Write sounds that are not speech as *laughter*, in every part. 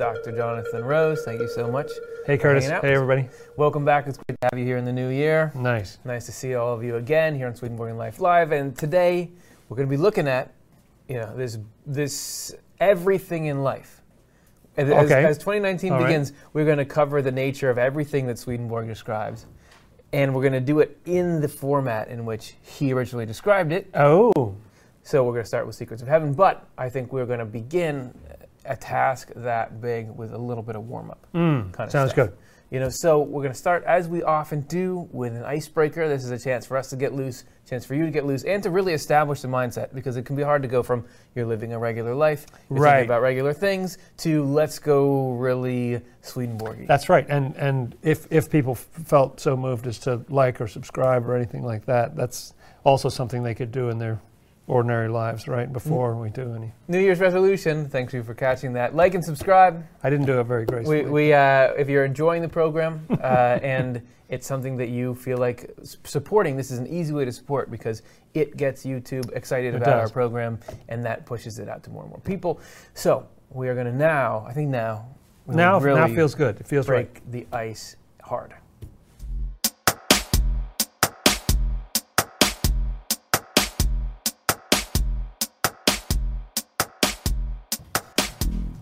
Dr. Jonathan Rose. Thank you so much. Hey, Curtis. Hey, everybody. Welcome back. It's great to have you here in the new year. Nice. Nice to see all of you again here on Swedenborg Life Live. And today we're going to be looking at, you know, this this everything in life. As, as- Okay. as 2019 All right. begins, we're going to cover the nature of everything that Swedenborg describes. And we're going to do it in the format in which he originally described it. Oh, So we're going to start with Secrets of Heaven, but I think we're going to begin a task that big with a little bit of warm up. mm, Kinda sounds stuff. good. You know, so we're going to start as we often do with an icebreaker. This is a chance for us to get loose, chance for you to get loose, and to really establish the mindset because it can be hard to go from you're living a regular life, you're Right. thinking about regular things, to let's go really Swedenborgy. That's right. And and if if people f- felt so moved as to like or subscribe or anything like that, that's also something they could do in their ordinary lives, right? Before we do any. New Year's resolution. Thanks you for catching that. Like and subscribe. I didn't do it very gracefully. We, we uh, if you're enjoying the program uh, and *laughs* it's something that you feel like supporting, this is an easy way to support because it gets YouTube excited It about our program and that pushes it out to more and more people. So we are going to now, I think now, now really now feels good. It feels right. break the ice hard.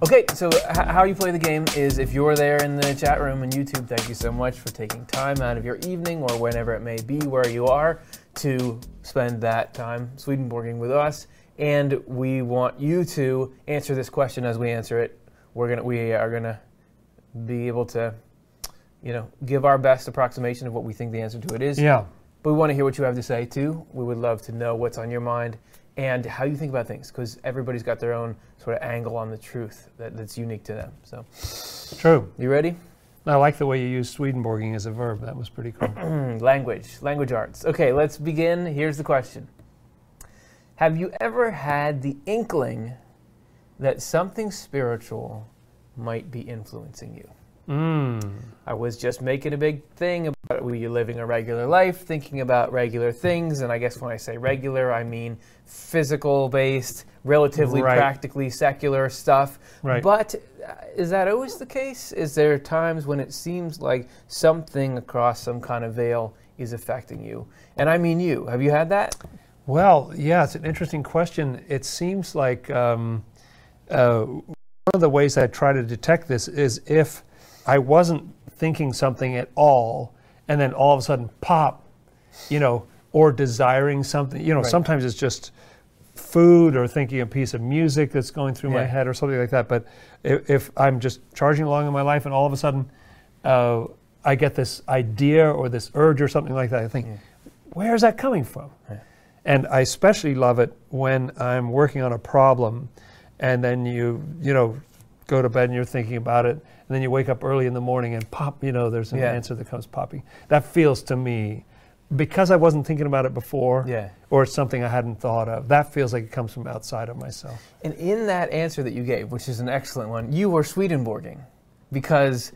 Okay, so h- how you play the game is if you're there in the chat room and YouTube, thank you so much for taking time out of your evening or whenever it may be where you are to spend that time Swedenborging with us. And we want you to answer this question as we answer it. We're gonna we are gonna be able to, you know, give our best approximation of what we think the answer to it is. Yeah. But we want to hear what you have to say too. We would love to know what's on your mind and how you think about things because everybody's got their own sort of angle on the truth that, that's unique to them. So, True. you ready? I like the way you used Swedenborging as a verb. That was pretty cool. *clears throat* Language, language arts. Okay, let's begin. Here's the question Have you ever had the inkling that something spiritual might be influencing you? mm. I was just making a big thing about were you living a regular life, thinking about regular things, and I guess when I say regular, I mean physical based, relatively Right. practically secular stuff. Right. But uh, is that always the case? Is there times when it seems like something across some kind of veil is affecting you? And I mean you. Have you had that? Well, yeah, it's an interesting question. It seems like um, uh, one of the ways I try to detect this is if I wasn't thinking something at all, and then all of a sudden pop, you know, or desiring something. You know, Right. sometimes it's just food or thinking a piece of music that's going through my head or something like that. But if, if I'm just charging along in my life and all of a sudden uh, I get this idea or this urge or something like that, I think, where is that coming from? And I especially love it when I'm working on a problem and then you, you know, go to bed and you're thinking about it and then you wake up early in the morning and pop, you know, there's an Yeah. answer that comes popping. That feels to me because I wasn't thinking about it before Yeah. or it's something I hadn't thought of. That feels like it comes from outside of myself. And in that answer that you gave, which is an excellent one, you were Swedenborging because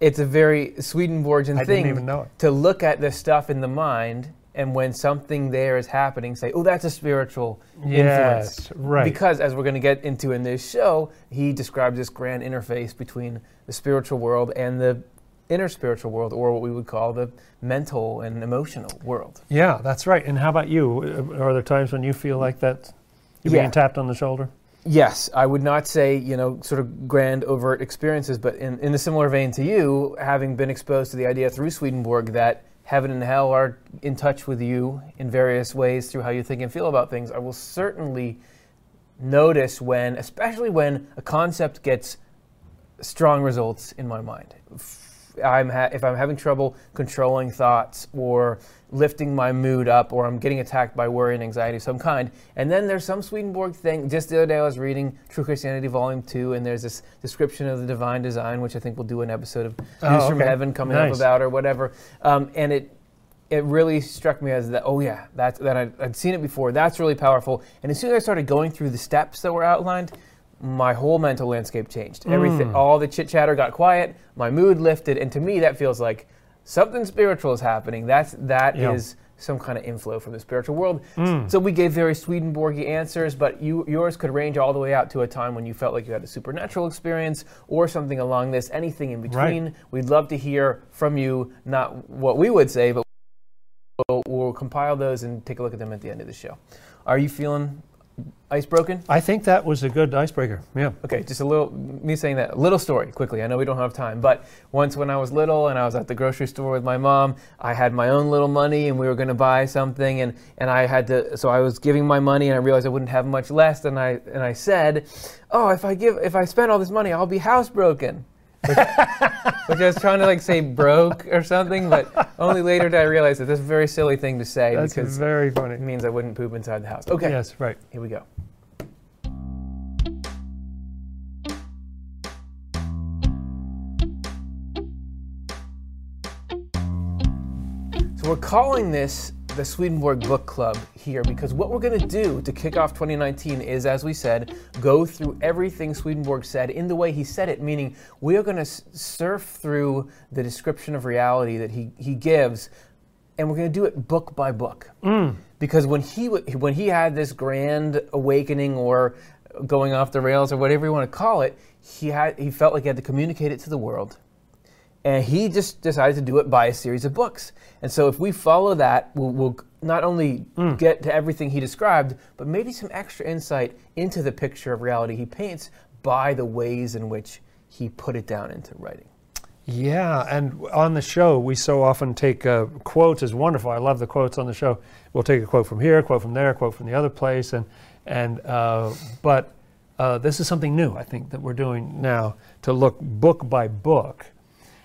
it's a very Swedenborgian I thing didn't even know it. to look at the stuff in the mind and when something there is happening, say, oh, that's a spiritual influence. Yes, right. Because as we're going to get into in this show, he describes this grand interface between the spiritual world and the inner spiritual world, or what we would call the mental and emotional world. Yeah, that's right. And how about you? Uh, are there times when you feel like that you're Yeah. being tapped on the shoulder? Yes, I would not say, you know, sort of grand, overt experiences, but in, in a similar vein to you, having been exposed to the idea through Swedenborg that heaven and hell are in touch with you in various ways through how you think and feel about things, I will certainly notice when, especially when a concept gets strong results in my mind. F- I'm ha- if I'm having trouble controlling thoughts or lifting my mood up or I'm getting attacked by worry and anxiety of some kind. And then there's some Swedenborg thing. Just the other day I was reading True Christianity Volume 2 and there's this description of the divine design, which I think we'll do an episode of News Oh, from. Heaven coming Nice. up about or whatever. Um, and it it really struck me as that, oh yeah, that's, that I'd, I'd seen it before. That's really powerful. And as soon as I started going through the steps that were outlined, my whole mental landscape changed. Everything, all the chit chatter got quiet. My mood lifted, and to me, that feels like something spiritual is happening. That's that Yeah. is some kind of inflow from the spiritual world. Hmm. So we gave very Swedenborgy answers, but you, yours could range all the way out to a time when you felt like you had a supernatural experience or something along this, anything in between. Right. We'd love to hear from you, not what we would say, but we'll, we'll compile those and take a look at them at the end of the show. Are you feeling ice broken? I think that was a good icebreaker. Yeah. Okay, just a little, me saying that, a little story quickly. I know we don't have time, but once when I was little and I was at the grocery store with my mom, I had my own little money and we were going to buy something and, and I had to, so I was giving my money and I realized I wouldn't have much left and I, and I said, oh, if I give, if I spend all this money, I'll be housebroken. Which, *laughs* which I was trying to like say broke or something, but only later did I realize that that's a very silly thing to say That's because very funny. it means I wouldn't poop inside the house. Okay, Yes, right. here we go. We're calling this the Swedenborg Book Club here because what we're going to do to kick off 2019 is, as we said, go through everything Swedenborg said in the way he said it, meaning we are going to surf through the description of reality that he, he gives and we're going to do it book by book. Mm. Because when he when he had this grand awakening or going off the rails or whatever you want to call it, he had he felt like he had to communicate it to the world. And he just decided to do it by a series of books. And so if we follow that, we'll, we'll not only get to everything he described, but maybe some extra insight into the picture of reality he paints by the ways in which he put it down into writing. Yeah, and on the show, we so often take uh, quotes is wonderful. I love the quotes on the show. We'll take a quote from here, a quote from there, a quote from the other place, and and uh, but uh, this is something new. I think that we're doing now to look book by book,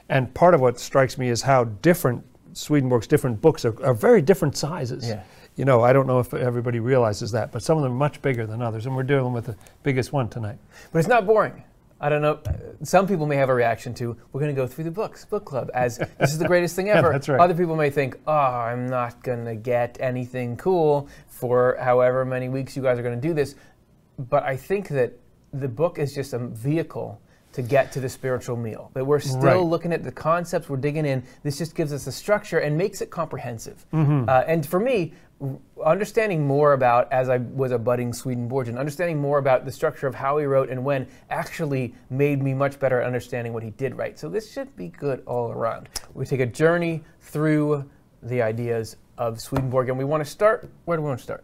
and part of what strikes me is how different Swedenborg's different books are, are very different sizes. Yeah. You know, I don't know if everybody realizes that, but some of them are much bigger than others, and we're dealing with the biggest one tonight. But it's not boring. I don't know. Some people may have a reaction to, we're going to go through the books, book club, as *laughs* this is the greatest thing ever. yeah, that's right. Other people may think, oh, I'm not going to get anything cool for however many weeks you guys are going to do this. But I think that the book is just a vehicle to get to the spiritual meal. But we're still Right. looking at the concepts, we're digging in. This just gives us a structure and makes it comprehensive. Mm-hmm. Uh, and for me, understanding more about, as I was a budding Swedenborgian, understanding more about the structure of how he wrote and when actually made me much better at understanding what he did write. So this should be good all around. We take a journey through the ideas of Swedenborg, and we want to start. Where do we want to start?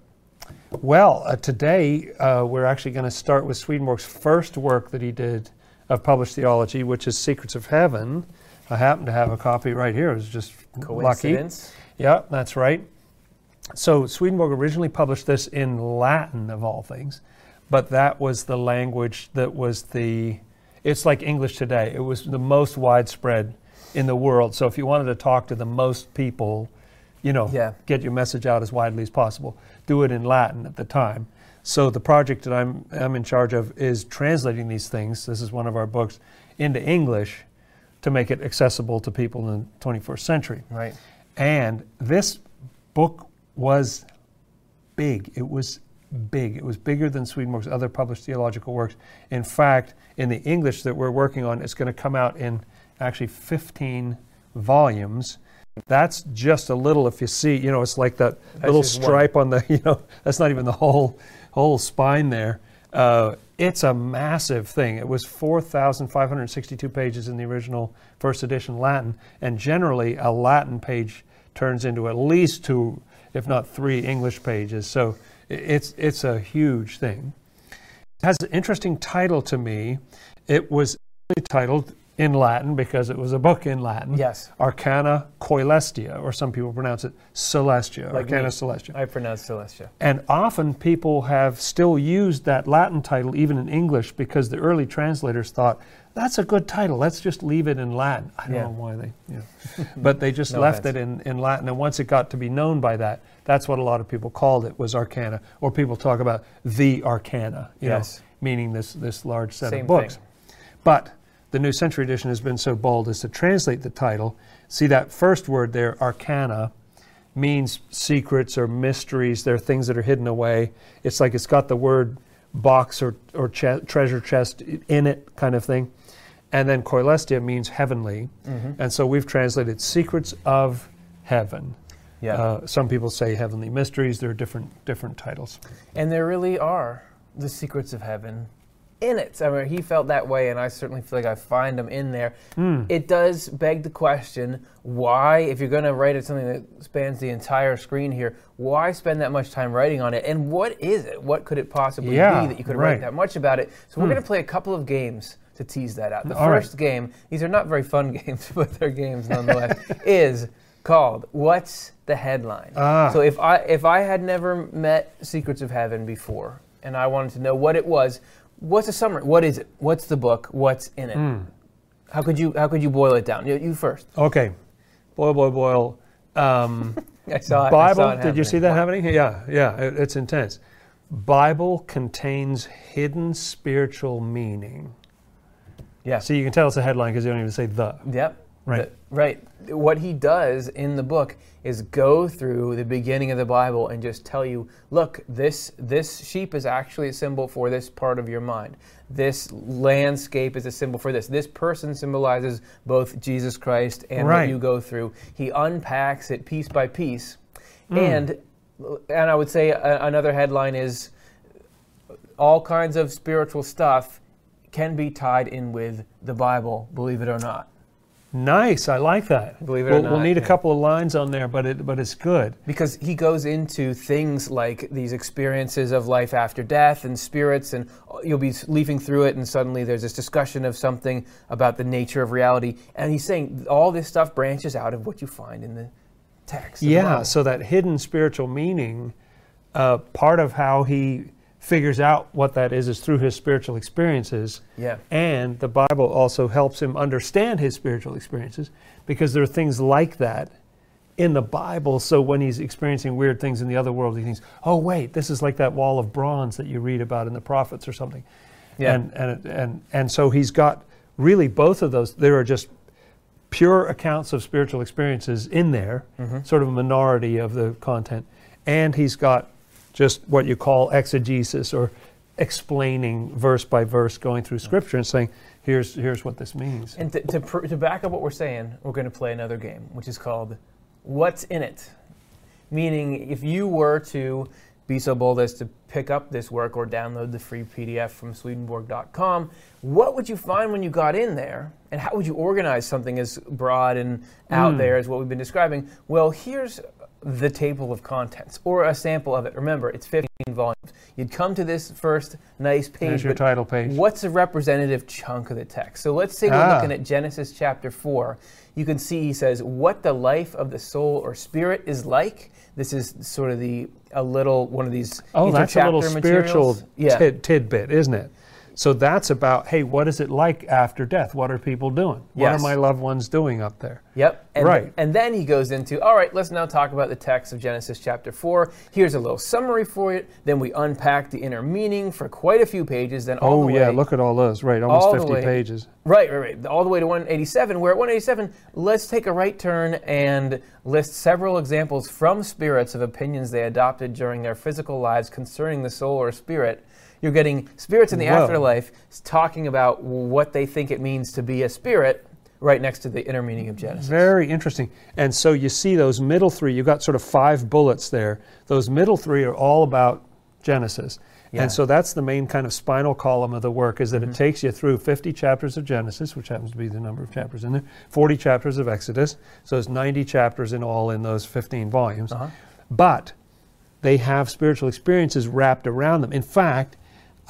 Well, uh, today uh, we're actually going to start with Swedenborg's first work that he did of published theology, which is Secrets of Heaven. I happen to have a copy right here. It was just lucky. Coincidence? Yeah, that's right. So Swedenborg originally published this in Latin, of all things, but that was the language that was the. It's like English today. It was the most widespread in the world. So if you wanted to talk to the most people, you know, Yeah. get your message out as widely as possible, do it in Latin at the time. So the project that I'm, I'm in charge of is translating these things. This is one of our books into English to make it accessible to people in the 21st century. Right. And this book was big. It was big. It was bigger than Swedenborg's other published theological works. In fact, in the English that we're working on, it's going to come out in actually 15 volumes. That's just a little. If you see, you know, it's like that little just one. stripe on the. *laughs* You know, that's not even the whole whole spine there. Uh, it's a massive thing. It was 4,562 pages in the original first edition Latin, and generally a Latin page turns into at least two, if not three, English pages. So it's it's a huge thing. It has an interesting title to me. It was titled in Latin because it was a book in Latin. Yes. Arcana Coelestia, or some people pronounce it Celestia, Like Arcana me. Celestia. I pronounce Celestia. And often people have still used that Latin title even in English because the early translators thought that's a good title. Let's just leave it in Latin. I don't Yeah. know why they, you *laughs* know. but they just No left offense. it in, in Latin. And once it got to be known by that, that's what a lot of people called it was Arcana. Or people talk about the Arcana, you Yes. know, meaning this this large set Same of books. thing. But the New Century Edition has been so bold as to translate the title. See that first word there, arcana, means secrets or mysteries. They're things that are hidden away. It's like it's got the word box or, or che- treasure chest in it, kind of thing. And then coelestia means heavenly. And so we've translated secrets of heaven. Yeah. Uh, some people say heavenly mysteries. There are different different titles. And there really are the secrets of heaven in it. I mean, he felt that way, and I certainly feel like I find them in there. Hmm. It does beg the question why, if you're going to write it something that spans the entire screen here, why spend that much time writing on it? And what is it? What could it possibly Yeah, be that you could right. write that much about it? So we're Hmm. going to play a couple of games to tease that out. The All right. first game, these are not very fun *laughs* games, but they're games nonetheless, *laughs* is called What's the Headline? Ah. So if I if I had never met Secrets of Heaven before and I wanted to know what it was, what's a summary? What is it? What's the book? What's in it? Hmm. How could you how could you boil it down? You, you first. Okay, boil, boil, boil. Um, *laughs* I saw it. Bible. saw it Did you see that happening. happening? Yeah, yeah. It, it's intense. Bible contains hidden spiritual meaning. Yeah. So you can tell it's a headline because you don't even say the. Yep. Right. The- right. What he does in the book is go through the beginning of the Bible and just tell you, look, this this sheep is actually a symbol for this part of your mind. This landscape is a symbol for this. This person symbolizes both Jesus Christ and what you go through. He unpacks it piece by piece. Hmm. And and I would say a, another headline is all kinds of spiritual stuff can be tied in with the Bible, believe it or not. Nice. I like that. Believe it or we'll, We'll not, need a couple of lines on there, but it but it's good. because he goes into things like these experiences of life after death and spirits and you'll be leafing through it and suddenly there's this discussion of something about the nature of reality and he's saying all this stuff branches out of what you find in the text Yeah, so that hidden spiritual meaning, uh, part of how he figures out what that is is through his spiritual experiences. Yeah. And the Bible also helps him understand his spiritual experiences because there are things like that in the Bible. So when he's experiencing weird things in the other world, he thinks, oh, wait, this is like that wall of bronze that you read about in the prophets or something. Yeah. And, and, and, and so he's got really both of those. There are just pure accounts of spiritual experiences in there, mm-hmm. sort of a minority of the content. And he's got just what you call exegesis or explaining verse by verse, going through scripture and saying, here's, here's what this means. And to, to, pr- to back up what we're saying, we're going to play another game, which is called What's in It? Meaning, if you were to be so bold as to pick up this work or download the free PDF from Swedenborg.com, what would you find when you got in there? And how would you organize something as broad and out hmm. there as what we've been describing? Well, here's the table of contents or a sample of it. Remember, it's 15 volumes. You'd come to this first nice page. There's your title page. What's a representative chunk of the text? So let's say we're Ah. looking at Genesis chapter 4. You can see he says, What the life of the soul or spirit is like. This is sort of the, a little, one of these. Oh, that's a little spiritual. Yeah. tid- tidbit, isn't it? So that's about, hey, what is it like after death? What are people doing? What are my loved ones doing up there? Yep. And, Right. And then he goes into, all right, let's now talk about the text of Genesis chapter 4. Here's a little summary for it. Then we unpack the inner meaning for quite a few pages. Then all Oh, the yeah, look at all those. Right, almost 50 way- pages. Right, right, right. All the way to 187. Where at 187, let's take a right turn and list several examples from spirits of opinions they adopted during their physical lives concerning the soul or spirit. You're getting spirits in the Whoa. afterlife talking about what they think it means to be a spirit right next to the inner meaning of Genesis. Very interesting. And so you see those middle three, you've got sort of five bullets there. Those middle three are all about Genesis. Yeah. And so that's the main kind of spinal column of the work is that Mm-hmm. it takes you through 50 chapters of Genesis, which happens to be the number of chapters in there, 40 chapters of Exodus. So it's 90 chapters in all in those 15 volumes. Uh-huh. But they have spiritual experiences wrapped around them. In fact,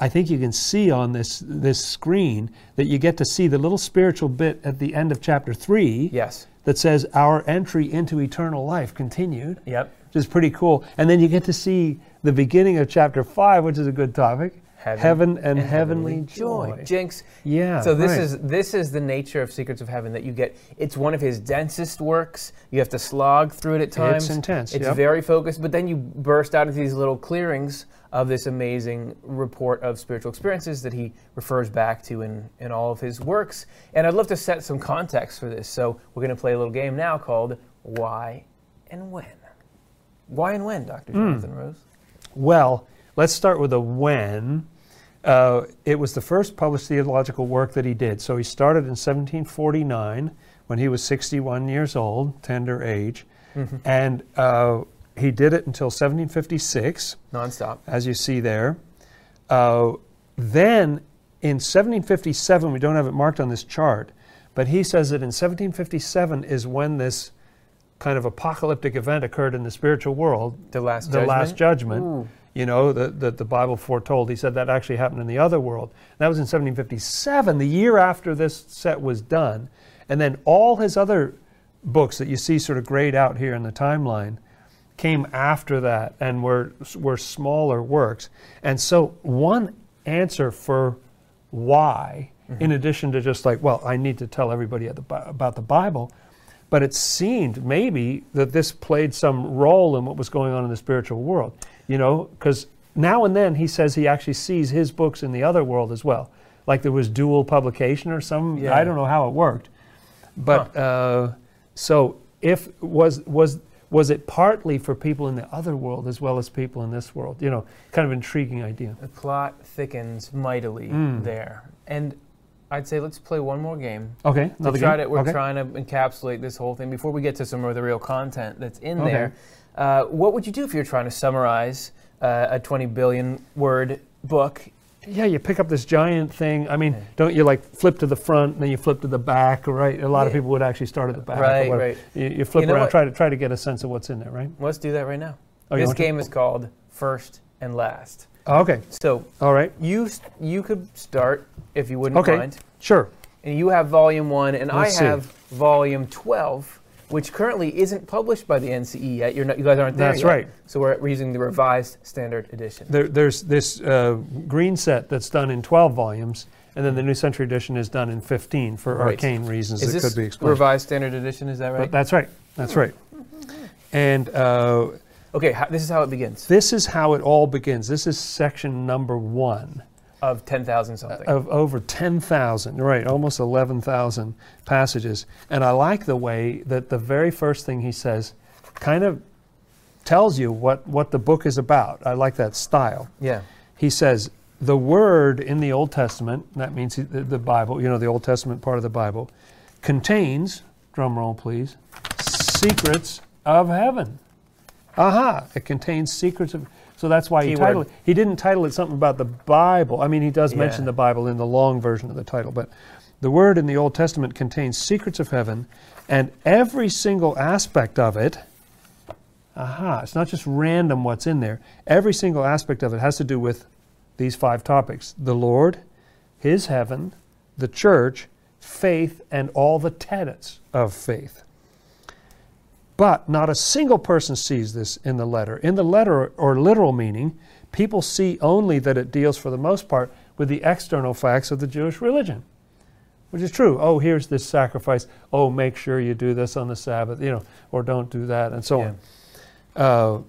I think you can see on this this screen that you get to see the little spiritual bit at the end of chapter 3 Yes. that says our entry into eternal life continued, Yep. which is pretty cool. And then you get to see the beginning of chapter 5, which is a good topic. Heaven and, heavenly, joy. Jinx. Yeah, So this right. is this is the nature of Secrets of Heaven that you get. It's one of his densest works. You have to slog through it at times. It's intense, It's yep. very focused, but then you burst out into these little clearings of this amazing report of spiritual experiences that he refers back to in, in all of his works. And I'd love to set some context for this. So we're going to play a little game now called Why and When. Why and when, Dr. Hmm. Jonathan Rose? Well, let's start with a when. Uh, it was the first published theological work that he did. So he started in 1749 when he was 61 years old, tender age. and uh, he did it until 1756 Nonstop. as you see there. Uh, then in 1757, we don't have it marked on this chart, but he says that in 1757 is when this kind of apocalyptic event occurred in the spiritual world, The last the judgment. Last Judgment. Ooh. You know, that the, the Bible foretold. He said that actually happened in the other world. That was in 1757, the year after this set was done. And then all his other books that you see sort of grayed out here in the timeline came after that and were, were smaller works. And so, one answer for why, in addition to just like, well, I need to tell everybody at the, about the Bible, but it seemed maybe that this played some role in what was going on in the spiritual world, you know, because now and then he says he actually sees his books in the other world as well. Like there was dual publication or some, Yeah. I don't know how it worked. But uh, so if was was was it partly for people in the other world as well as people in this world? You know, kind of intriguing idea. The plot thickens mightily Mm. there. And I'd say let's play one more game. Okay, To another try game? to, we're okay. trying to encapsulate this whole thing before we get to some of the real content that's in Okay. there. Uh, what would you do if you're trying to summarize uh, a 20 billion word book? Yeah, you pick up this giant thing. I mean, Yeah. don't you like flip to the front and then you flip to the back, right? A lot of people would actually start at the back. Right, right. You, you flip You know around, what? try to try to get a sense of what's in there, right? Let's do that right now. Oh, this want to? game is called First and Last. Oh, okay, So all right, you you could start if you wouldn't Okay. mind. sure. And you have volume one, and Let's I see. have volume 12, which currently isn't published by the NCE yet. You're not, you guys aren't there That's yet. right. So we're, we're using the revised standard edition. There, there's this uh, green set that's done in 12 volumes, and then the New Century Edition is done in 15 for Right. arcane reasons Is that could be explained. revised standard edition? Is that right? But that's right. That's right. And uh, okay, ho- this is how it begins. this is how it all begins. This is section number one. Of 10,000 something. of over 10,000, right, almost 11,000 passages. And I like the way that the very first thing he says kind of tells you what, what the book is about. I like that style. yeah. He says, the word in the Old Testament, that means the, the Bible, you know, the Old Testament part of the Bible, contains, drum roll please, secrets of heaven. Aha, it contains secrets of. So that's why he titled it. He didn't title it something about the Bible. I mean, he does Yeah. mention the Bible in the long version of the title, but the word in the Old Testament contains secrets of heaven, and every single aspect of it. Aha, it's not just random what's in there. Every single aspect of it has to do with these five topics the Lord, His heaven, the church, faith, and all the tenets of faith. But not a single person sees this in the letter. In the letter, or literal meaning, people see only that it deals, for the most part, with the external facts of the Jewish religion, which is true. Oh, here's this sacrifice. Oh, make sure you do this on the Sabbath, you know, or don't do that, and so Yeah. on. Uh,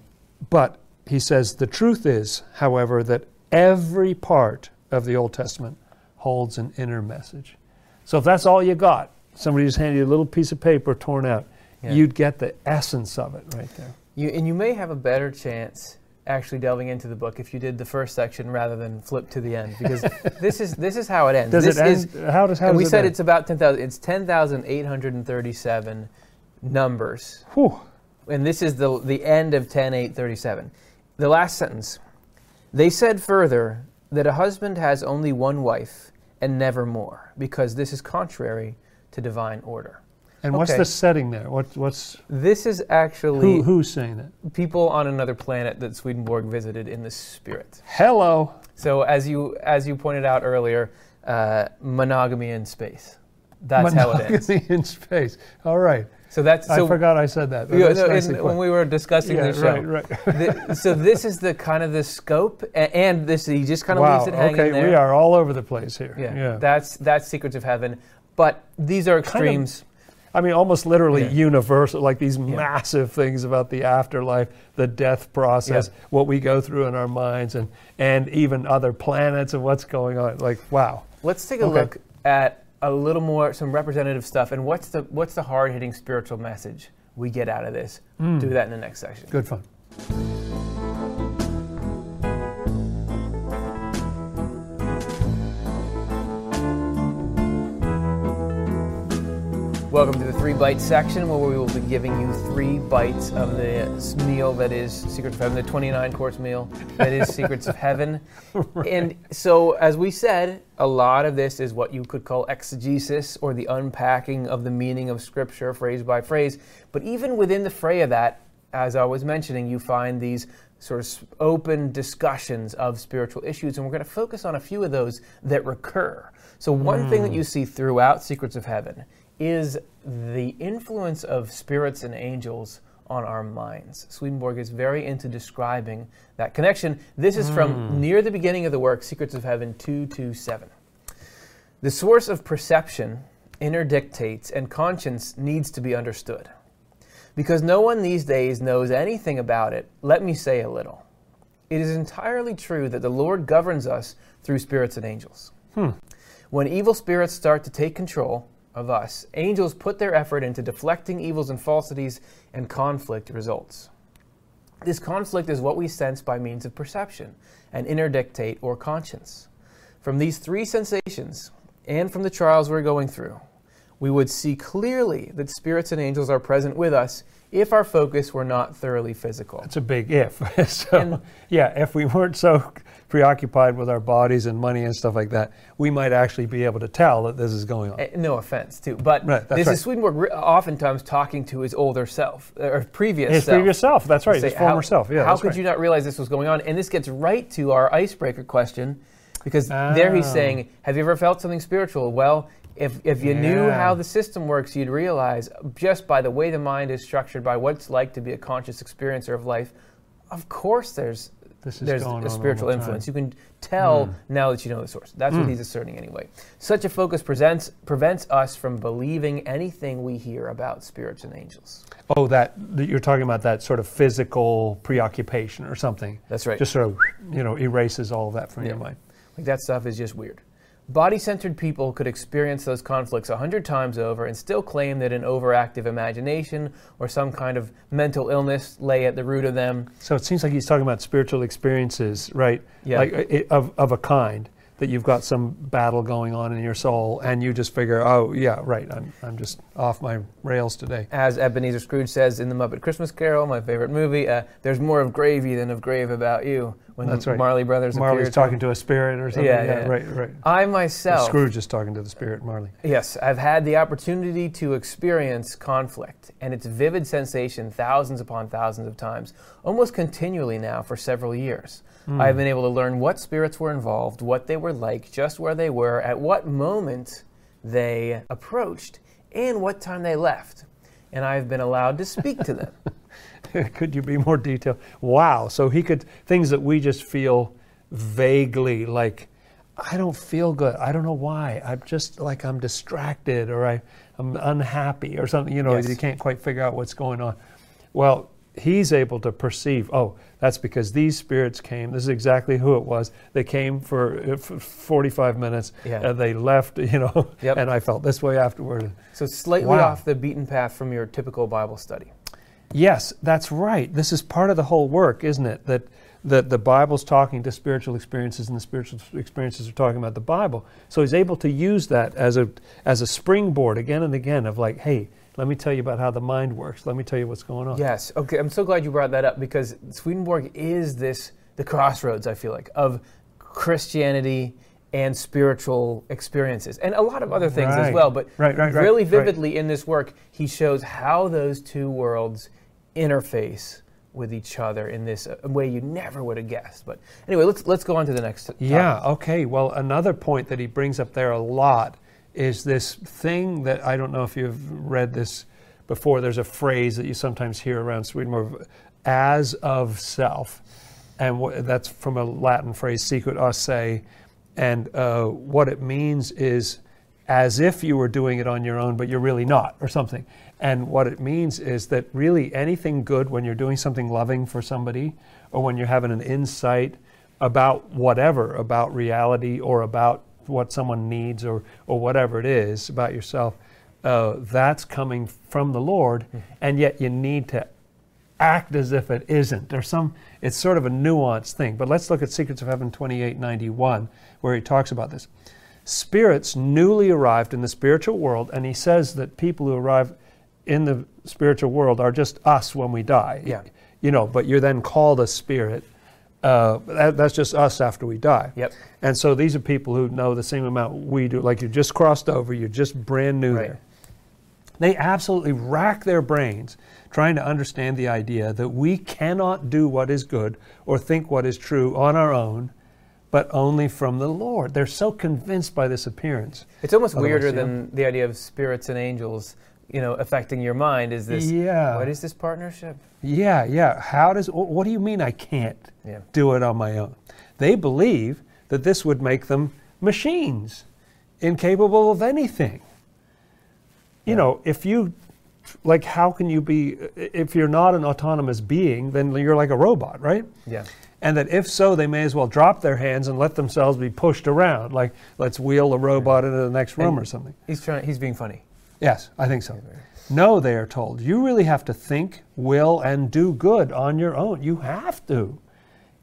but he says the truth is, however, that every part of the Old Testament holds an inner message. So if that's all you got, somebody just handed you a little piece of paper torn out, Yeah. you'd get the essence of it right there. You, and you may have a better chance actually delving into the book if you did the first section rather than flip to the end because *laughs* this is this is how it ends. Does this it end? is how does how and does we it said end? it's about 10,000 it's 10,837 numbers Whew. and this is the the end of 10837. The last sentence. They said further that a husband has only one wife and never more because this is contrary to divine order. And what's the setting there? What, what's This is actually who, who's saying that? people on another planet that Swedenborg visited in the spirit. Hello. So as you as you pointed out earlier, uh, monogamy in space. That's how it ends. Monogamy in space. All right. So that's I forgot I said that. that's no, nicely when we were discussing yeah, the show, right, right. *laughs* the- so this is the kind of the scope, a- and this he just kind of wow. leaves it hanging Okay, there. we are all over the place here. Yeah, yeah. that's that's secrets of heaven, but these are extremes. I mean, almost literally Yeah. universal, like these massive things about the afterlife, the death process, Yeah. what we go through in our minds, and and even other planets and what's going on. Like, wow. Let's take a Okay. look at a little more some representative stuff, and what's the what's the hard hitting spiritual message we get out of this? Hmm. Do that in the next section. Good fun. Welcome to the three bite section where we will be giving you three bites of the meal that is Secrets of Heaven, the 29 course meal that is Secrets of Heaven. *laughs* right. And so, as we said, a lot of this is what you could call exegesis or the unpacking of the meaning of Scripture phrase by phrase. But even within the fray of that, as I was mentioning, you find these sort of open discussions of spiritual issues, and we're going to focus on a few of those that recur. So, one mm. thing that hmm. you see throughout Secrets of Heaven is the influence of spirits and angels on our minds. Swedenborg is very into describing that connection. This is from hmm. near the beginning of the work, Secrets of Heaven 227. The source of perception, inner dictates, and conscience needs to be understood. Because no one these days knows anything about it, let me say a little. It is entirely true that the Lord governs us through spirits and angels. Hmm. When evil spirits start to take control of us, angels put their effort into deflecting evils and falsities, and conflict results. This conflict is what we sense by means of perception, an inner dictate or conscience. From these three sensations, and from the trials we're going through, we would see clearly that spirits and angels are present with us if our focus were not thoroughly physical. That's a big if. *laughs* so, and, yeah, if we weren't so preoccupied with our bodies and money and stuff like that, we might actually be able to tell that this is going on. Uh, no offense, too. But right, this right. is Swedenborg oftentimes talking to his older self, or previous his self. previous self, that's right, his former how, self. Yeah, how could right. you not realize this was going on? And this gets right to our icebreaker question because there he's saying, Have you ever felt something spiritual? Well, if, if you yeah. knew how the system works, you'd realize just by the way the mind is structured, by what it's like to be a conscious experiencer of life, of course there's there's a spiritual influence. You can tell mm. now that you know the source. That's mm. what hmm. he's asserting anyway. Such a focus presents, prevents us from believing anything we hear about spirits and angels. Oh, that you're talking about that sort of physical preoccupation or something. That's right. Just sort of you know erases all of that from yeah. your mind. Like that stuff is just weird. Body centered people could experience those conflicts a hundred times over and still claim that an overactive imagination or some kind of mental illness lay at the root of them. So it seems like he's talking about spiritual experiences, right? Yeah. Like uh, of, of a kind that you've got some battle going on in your soul and you just figure, oh, yeah, right, I'm, I'm just off my rails today. As Ebenezer Scrooge says in The Muppet Christmas Carol, my favorite movie, uh, there's more of gravy than of grave about you. When That's right. Marley Brothers Marley's talking to a spirit or something. Yeah, yeah, yeah. right, right. I myself. Scrooge is talking to the spirit, Marley. Yes, I've had the opportunity to experience conflict and its vivid sensation thousands upon thousands of times, almost continually now for several years. Mm. I've been able to learn what spirits were involved, what they were like, just where they were, at what moment they approached, and what time they left. And I've been allowed to speak to them. *laughs* *laughs* could you be more detailed? Wow. So he could, things that we just feel vaguely like, I don't feel good. I don't know why. I'm just like I'm distracted or I, I'm unhappy or something. You know, yes. you can't quite figure out what's going on. Well, he's able to perceive, oh, that's because these spirits came. This is exactly who it was. They came for, for 45 minutes yeah. and they left, *laughs* you know, yep. and I felt this way afterward. So slightly wow. off the beaten path from your typical Bible study. Yes, that's right. This is part of the whole work, isn't it? That that the Bible's talking to spiritual experiences and the spiritual experiences are talking about the Bible. So he's able to use that as a as a springboard again and again of like, hey, let me tell you about how the mind works. Let me tell you what's going on. Yes. Okay. I'm so glad you brought that up because Swedenborg is this the crossroads. I feel like of Christianity and spiritual experiences and a lot of other things right. as well. But right, right, really vividly in this work, he shows how those two worlds interface with each other in this uh, way you never would have guessed. But anyway, let's let's go on to the next. Topic. Yeah. Okay. Well, another point that he brings up there a lot is this thing that I don't know if you've read this before. There's a phrase that you sometimes hear around Sweden, as of self, and wh- that's from a Latin phrase, "sicut esse," and uh, what it means is as if you were doing it on your own, but you're really not, or something. And what it means is that really anything good when you're doing something loving for somebody, or when you're having an insight about whatever, about reality or about what someone needs or, or whatever it is about yourself, uh, that's coming from the Lord, mm-hmm. and yet you need to act as if it isn't. There's some, it's sort of a nuanced thing. But let's look at Secrets of Heaven 2891, where he talks about this. spirits newly arrived in the spiritual world, and he says that people who arrive in the spiritual world are just us when we die. Yeah. You know, but you're then called a spirit. Uh, that, that's just us after we die. Yep. And so these are people who know the same amount we do. Like you just crossed over, you're just brand new Right. there. They absolutely rack their brains trying to understand the idea that we cannot do what is good or think what is true on our own, but only from the Lord. They're so convinced by this appearance. It's almost Otherwise, weirder yeah. than the idea of spirits and angels, you know, affecting your mind. Is this? Yeah. What is this partnership? Yeah, yeah. How does, what do you mean I can't Yeah. do it on my own? They believe that this would make them machines, incapable of anything. You Yeah. know, if you, like, how can you be, if you're not an autonomous being, then you're like a robot, right? Yeah. And that if so, they may as well drop their hands and let themselves be pushed around, like, let's wheel a robot into the next room And- or something. He's trying. He's being funny. Yes, I think so. No, they are told. You really have to think, will, and do good on your own. You have to.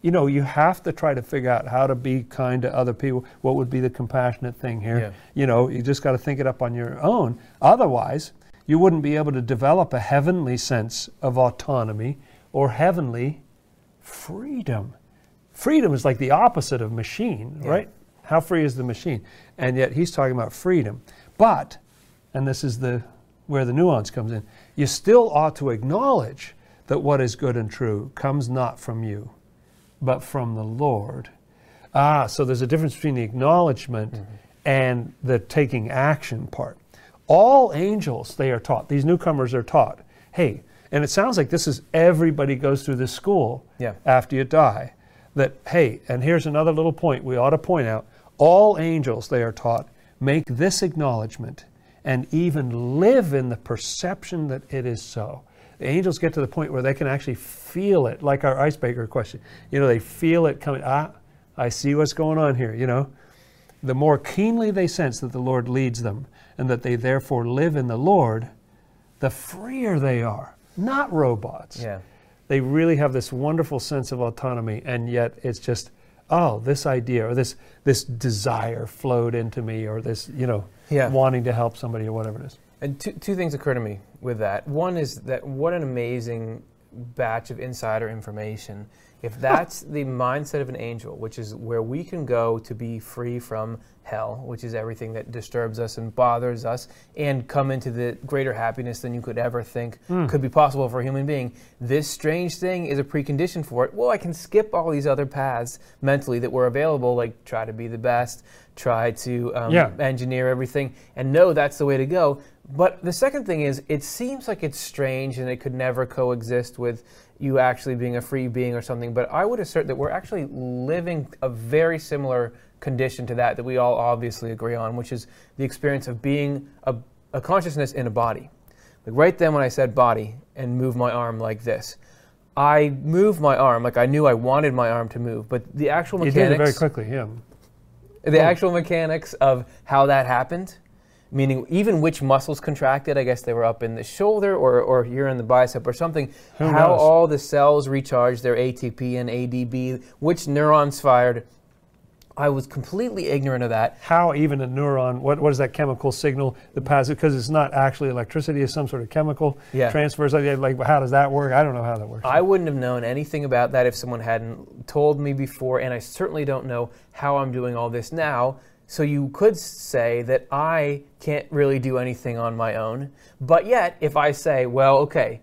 You know, you have to try to figure out how to be kind to other people. What would be the compassionate thing here? Yeah. You know, you just got to think it up on your own. Otherwise, you wouldn't be able to develop a heavenly sense of autonomy or heavenly freedom. Freedom is like the opposite of machine, Yeah. right? How free is the machine? And yet he's talking about freedom. But, and this is the where the nuance comes in, you still ought to acknowledge that what is good and true comes not from you, but from the Lord. Ah, so there's a difference between the acknowledgement and the taking action part. All angels, they are taught, these newcomers are taught, hey, and it sounds like this is everybody goes through this school Yeah. after you die. That, hey, and here's another little point we ought to point out all angels, they are taught, make this acknowledgement and even live in the perception that it is so. The angels get to the point where they can actually feel it, like our icebreaker question. You know, they feel it coming. Ah, I see what's going on here, you know. The more keenly they sense that the Lord leads them and that they therefore live in the Lord, the freer they are. Not robots Yeah. they really have this wonderful sense of autonomy and yet it's just oh this idea or this this desire flowed into me or this you know Yeah. wanting to help somebody or whatever it is And two, two things occur to me with that. One is that what an amazing batch of insider information. If that's *laughs* the mindset of an angel, which is where we can go to be free from hell, which is everything that disturbs us and bothers us, and come into the greater happiness than you could ever think could be possible for a human being, this strange thing is a precondition for it. Well, I can skip all these other paths mentally that were available, like try to be the best, try to um, Yeah. engineer everything, and know that's the way to go. But the second thing is, it seems like it's strange and it could never coexist with you actually being a free being or something. But I would assert that we're actually living a very similar condition to that that we all obviously agree on, which is the experience of being a, a consciousness in a body. Like right then, when I said body and move my arm like this, I moved my arm like I knew I wanted my arm to move, but the actual mechanics. You did it very quickly yeah the Oh. actual mechanics of how that happened, meaning even which muscles contracted, I guess they were up in the shoulder or, or here in the bicep or something, Who how knows? all the cells recharge their ATP and ADP, which neurons fired. I was completely ignorant of that. how even a neuron what, what is that chemical signal the passes because it's not actually electricity it's some sort of chemical Yeah. transfers like, like how does that work i don't know how that works I wouldn't have known anything about that if someone hadn't told me before, and I certainly don't know how I'm doing all this now. So you could say that I can't really do anything on my own. But yet, if I say, well, okay,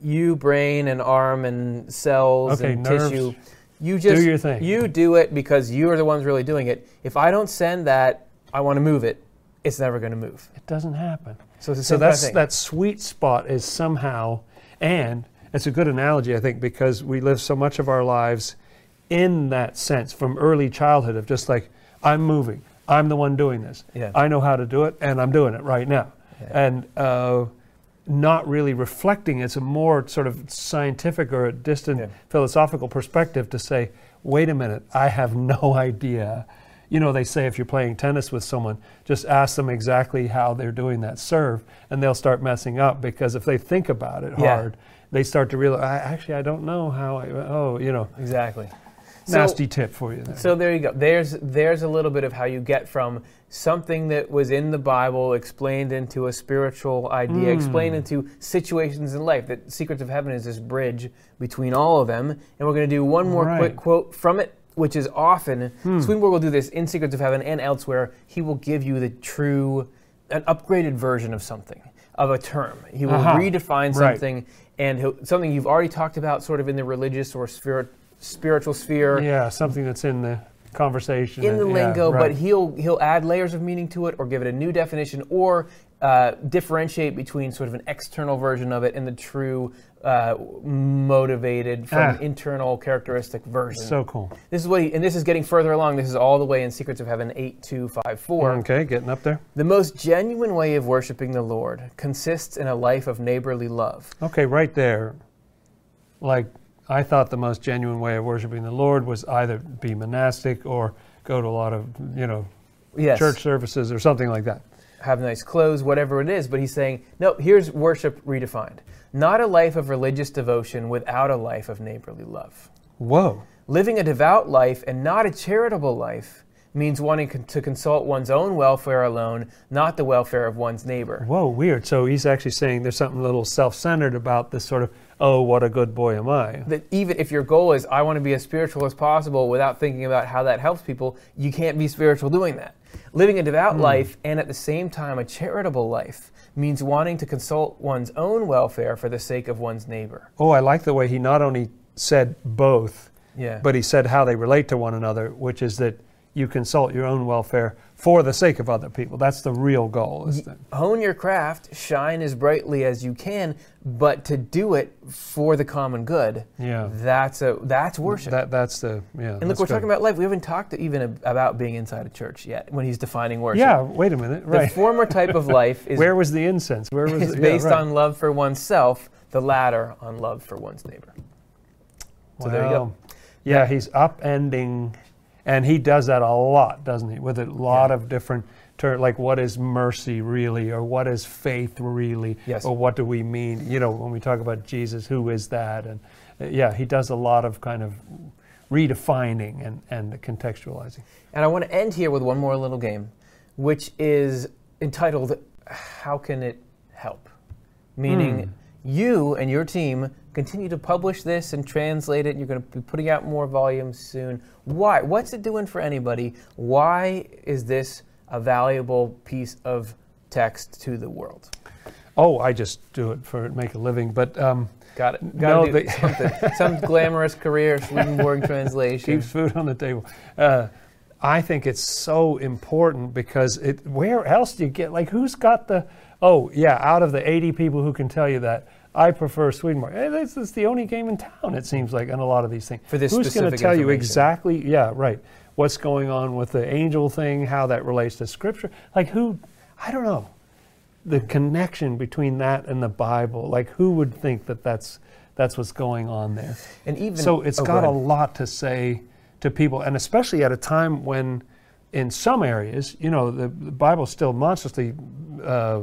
you brain and arm and cells Okay, and nerves. tissue, you just do your thing. you do it because you are the ones really doing it. If I don't send that, I want to move it. It's never going to move. it doesn't happen So so same kind of that's that sweet spot is somehow and it's a good analogy i think because we live so much of our lives in that sense from early childhood of just like i'm moving i'm the one doing this Yeah. i know how to do it and i'm doing it right now Yeah. and uh, not really reflecting it's a more sort of scientific or a distant Yeah. philosophical perspective to say wait a minute i have *laughs* no idea you know they say if you're playing tennis with someone just ask them exactly how they're doing that serve and they'll start messing up because if they think about it hard they start to realize I, actually i don't know how i oh you know Exactly. So- nasty tip for you there. So there you go. There's there's a little bit of how you get from something that was in the Bible explained into a spiritual idea, Hmm. explained into situations in life. That Secrets of Heaven is this bridge between all of them. And we're going to do one more Right. quick quote from it, which is often Hmm. Swedenborg will do this in Secrets of Heaven and elsewhere. He will give you the true, an upgraded version of something, of a term. He will Uh-huh. redefine Right. something and something you've already talked about, sort of in the religious or spirit, spiritual sphere yeah, something that's in the conversation. in the and- yeah, lingo, right. but he'll he'll add layers of meaning to it, or give it a new definition, or uh, differentiate between sort of an external version of it and the true uh, motivated from Ah. internal characteristic version. so cool. this is what he, and this is getting further along. This is all the way in Secrets of Heaven eight two five four. Okay, getting up there. The most genuine way of worshiping the Lord consists in a life of neighborly love. Okay, right there. Like, I thought the most genuine way of worshiping the Lord was either be monastic or go to a lot of, you know, Yes. church services or something like that. have nice clothes, whatever it is. But he's saying, no, here's worship redefined. Not a life of religious devotion without a life of neighborly love. Whoa. Living a devout life and not a charitable life means wanting to consult one's own welfare alone, not the welfare of one's neighbor. Whoa, weird. So he's actually saying there's something a little self centered about this sort of, oh, what a good boy am I. That even if your goal is, I want to be as spiritual as possible without thinking about how that helps people, you can't be spiritual doing that. Living a devout hmm. life and at the same time a charitable life means wanting to consult one's own welfare for the sake of one's neighbor. Oh, I like the way he not only said both, Yeah. but he said how they relate to one another, which is that you consult your own welfare for the sake of other people. That's the real goal. Hone your craft, shine as brightly as you can, but to do it for the common good. Yeah. That's a that's worship. that, that's the, yeah. and look, we're talking about life. We haven't talked even about being inside a church yet when he's defining worship. Yeah, wait a minute. Right. The *laughs* former type of life *laughs* is, Where was the incense? Where was it? Yeah, based right. on love for oneself, the latter on love for one's neighbor. So there you go. Wow. Yeah, he's upending, and he does that a lot, doesn't he? With a lot Yeah. of different terms, like what is mercy really, or what is faith really, Yes. or what do we mean? You know, when we talk about Jesus, who is that? And uh, yeah, he does a lot of kind of redefining and, and contextualizing. And I want to end here with one more little game, which is entitled How Can It Help? Meaning, Hmm. You and your team continue to publish this and translate it, and you're going to be putting out more volumes soon. Why? What's it doing for anybody? Why is this a valuable piece of text to the world? Oh, I just do it for make a living, but um, Got it. No, Got they- something. *laughs* Some glamorous career, Swedenborg translation. keeps food on the table. Uh, I think it's so important because it. Where else do you get like who's got the? Oh yeah, out of the 80 people who can tell you that, I prefer Swedenborg. Eh, this is the only game in town. It seems like on a lot of these things. For this who's going to tell you exactly? Yeah, right. What's going on with the angel thing? How that relates to Scripture? Like who? I don't know. The connection between that and the Bible. Like who would think that that's that's what's going on there? And even So it's oh, go got a lot to say to people, and especially at a time when, in some areas, you know, the, the Bible's still monstrously, uh,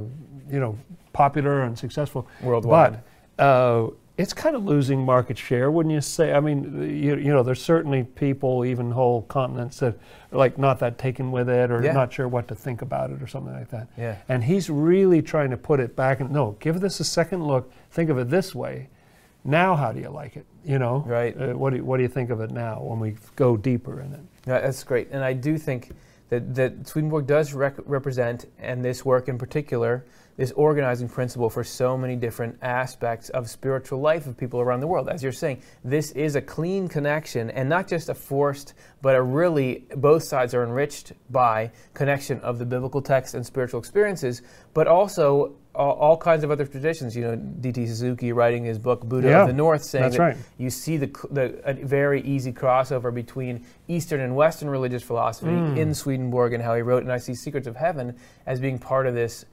you know, popular and successful Worldwide. But uh, it's kind of losing market share, wouldn't you say? I mean, you, you know, there's certainly people, even whole continents that are like not that taken with it, or Yeah. not sure what to think about it, or something like that. Yeah. And he's really trying to put it back and no, give this a second look. Think of it this way. Now, how do you like it? You know, Right. Uh, what do you, what do you think of it now when we go deeper in it? Yeah, that's great. And I do think that, that Swedenborg does rec- represent, and this work in particular, this organizing principle for so many different aspects of spiritual life of people around the world. As you're saying, this is a clean connection and not just a forced, but a really, both sides are enriched by connection of the biblical text and spiritual experiences, but also all, all kinds of other traditions. You know, D.T. Suzuki writing his book, Buddha Yeah, of the North, saying that right. you see the, the a very easy crossover between Eastern and Western religious philosophy Mm. in Swedenborg and how he wrote. And I see Secrets of Heaven as being part of this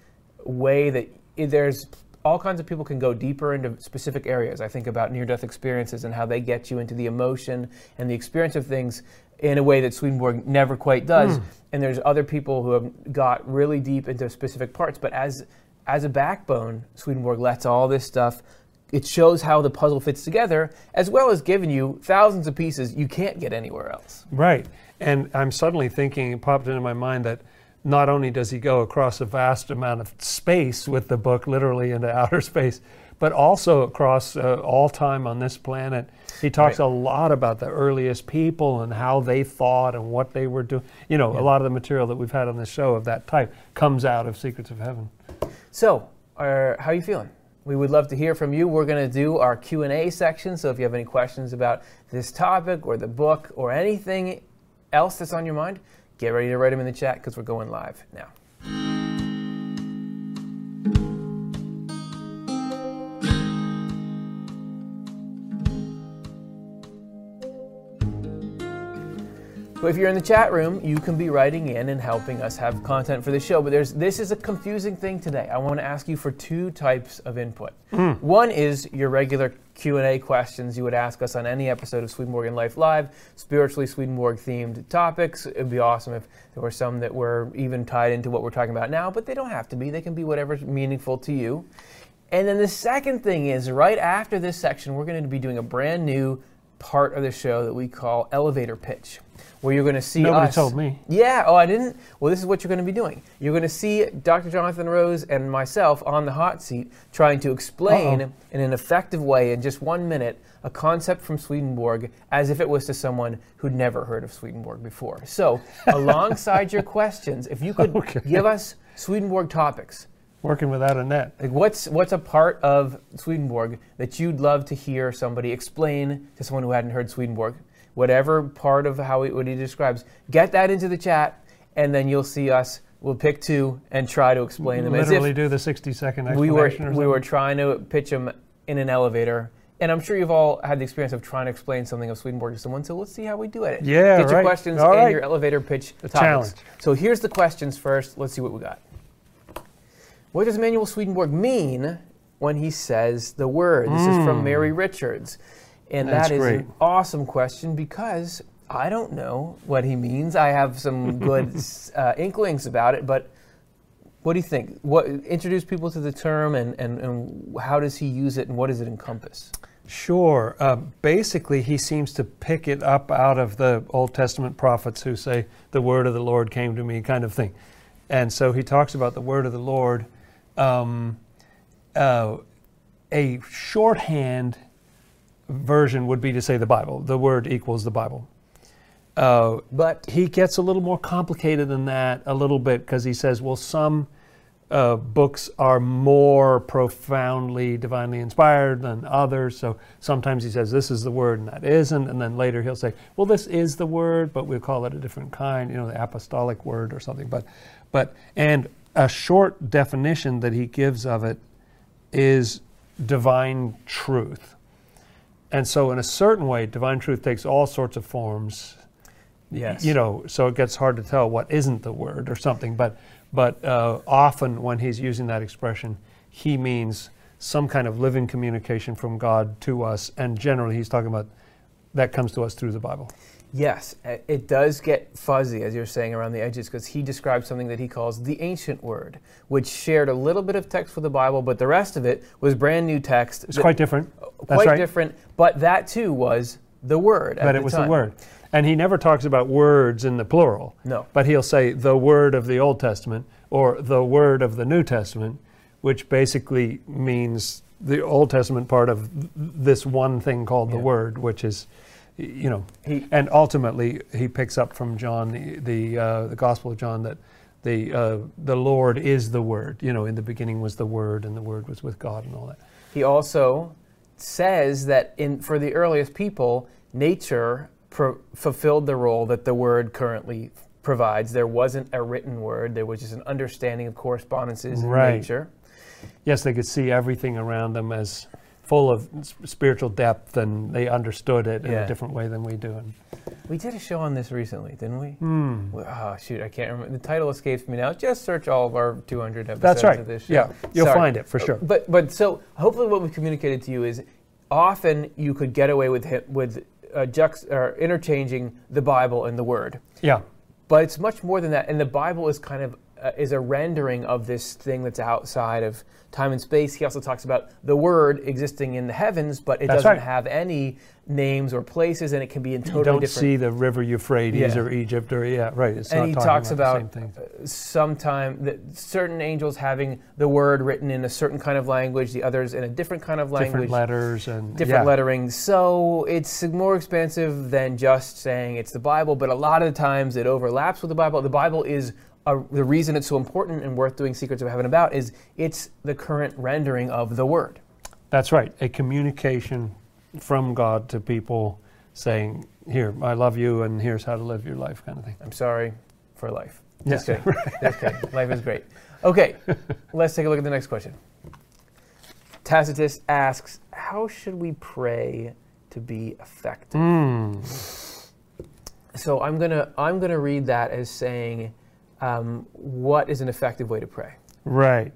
way that there's all kinds of people can go deeper into specific areas. I think about near-death experiences and how they get you into the emotion and the experience of things in a way that Swedenborg never quite does. Hmm. And there's other people who have got really deep into specific parts, but as as a backbone, Swedenborg lets all this stuff it shows how the puzzle fits together, as well as giving you thousands of pieces you can't get anywhere else. Right. And I'm suddenly thinking, it popped into my mind that not only does he go across a vast amount of space with the book, literally into outer *laughs* space, but also across uh, all time on this planet. He talks Right. a lot about the earliest people and how they thought and what they were doing. You know, a lot of the material that we've had on the show of that type comes out of Secrets of Heaven. So, uh, how are you feeling? We would love to hear from you. We're going to do our Q&A section, so if you have any questions about this topic or the book or anything else that's on your mind, get ready to write them in the chat because we're going live now. So if you're in the chat room, you can be writing in and helping us have content for the show. But there's this is a confusing thing today. I want to ask you for two types of input. Hmm. One is your regular Q&A questions you would ask us on any episode of Swedenborg and Life Live, spiritually Swedenborg themed topics. It'd be awesome if there were some that were even tied into what we're talking about now, but they don't have to be. They can be whatever's meaningful to you. And then the second thing is right after this section, we're going to be doing a brand new part of the show that we call elevator pitch, where you're going to see Nobody us. told me. Yeah. Oh, I didn't. Well, this is what you're going to be doing. You're going to see Dr. Jonathan Rose and myself on the hot seat trying to explain Uh-oh. in an effective way in just one minute a concept from Swedenborg as if it was to someone who'd never heard of Swedenborg before. So, *laughs* alongside your questions, if you could Okay. give us Swedenborg topics, Working without a net. like what's what's a part of Swedenborg that you'd love to hear somebody explain to someone who hadn't heard Swedenborg? Whatever part of how he, what he describes, get that into the chat, and then you'll see us. We'll pick two and try to explain them Literally do the 60 second we were explanation we were trying to pitch them in an elevator. And I'm sure you've all had the experience of trying to explain something of Swedenborg to someone. So let's see how we do it. Yeah, Get your right. questions All and right. your elevator pitch The topics. challenge. So here's the questions first. Let's see what we got. What does Emanuel Swedenborg mean when he says the word? This is from hmm. Mary Richards. And. That's that is great. an awesome question because I don't know what he means. I have some good *laughs* uh, inklings about it, but what do you think? What introduce people to the term and, and, and how does he use it and what does it encompass? Sure. Uh, basically, he seems to pick it up out of the Old Testament prophets who say, The word of the Lord came to me, kind of thing. And so he talks about the word of the Lord. Um, uh, a shorthand version would be to say the Bible. The word equals the Bible. Uh, But he gets a little more complicated than that a little bit because he says, well, some uh, books are more profoundly divinely inspired than others. So sometimes he says this is the word and that isn't, and then later he'll say, well, this is the word, but we'll call it a different kind, you know, the apostolic word or something. But, but and a short definition that he gives of it is divine truth. And so, in a certain way, divine truth takes all sorts of forms yes, you know, so it gets hard to tell what isn't the word or something. But but uh, often when he's using that expression, he means some kind of living communication from God to us, and generally he's talking about that comes to us through the Bible. Yes, uh, it does get fuzzy, as you're saying, around the edges, because he describes something that he calls the ancient word, which shared a little bit of text with the Bible, but the rest of it was brand new text. It's quite different. That's quite right. different, but that too was the word. But it was time. the word, and he never talks about words in the plural. No. But he'll say the word of the Old Testament or the word of the New Testament, which basically means the Old Testament part of this one thing called the word, which is, you know, He- and ultimately he picks up from John the the, uh, the Gospel of John that the uh, the Lord is the Word. You know, in the beginning was the Word, and the Word was with God, and all that. He also says that in for the earliest people, nature pro- fulfilled the role that the word currently provides. There wasn't a written word; there was just an understanding of correspondences in Right. nature. Yes, they could see everything around them as full of spiritual depth, and they understood it in a different way than we do. And, We did a show on this recently, didn't we? hmm. Oh shoot, I can't remember. The title escapes me now. Just search all of our 200 episodes That's right. of this show. Yeah, you'll Sorry. find it for sure. But but so hopefully what we've communicated to you is often you could get away with with uh, juxt- or interchanging the Bible and the Word, Yeah, but it's much more than that. And the Bible is kind of uh, is a rendering of this thing that's outside of time and space. He also talks about the Word existing in the heavens, but it That's doesn't right. have any names or places, and it can be in You totally don't different. see the river Euphrates Yeah. or Egypt or yeah, right. It's and he talks about, about, the same thing. uh, sometime certain angels having the word written in a certain kind of language, the others in a different kind of language, different letters and different yeah. lettering. So it's more expansive than just saying it's the Bible, but a lot of the times it overlaps with the Bible. The Bible is a, the reason it's so important and worth doing Secrets of Heaven about is it's the current rendering of the Word. That's right. A communication from God to people saying, "Here, I love you, and here's how to live your life," kind of thing. I'm sorry for life. Just Yeah, kidding. *laughs* Just kidding. Life is great. Okay, *laughs* let's take a look at the next question. Tacitus asks, "How should we pray to be effective?" Mm. So I'm gonna I'm gonna read that as saying, um, "What is an effective way to pray?" Right.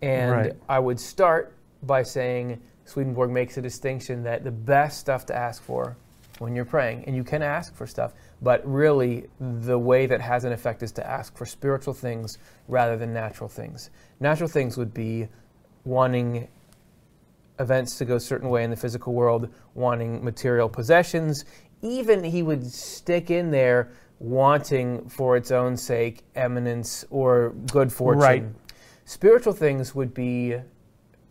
And Right. I would start by saying Swedenborg makes a distinction that the best stuff to ask for when you're praying, and you can ask for stuff, but really the way that has an effect is to ask for spiritual things rather than natural things. Natural things would be wanting events to go a certain way in the physical world, wanting material possessions. Even he would stick in there wanting for its own sake eminence or good fortune. Right. Spiritual things would be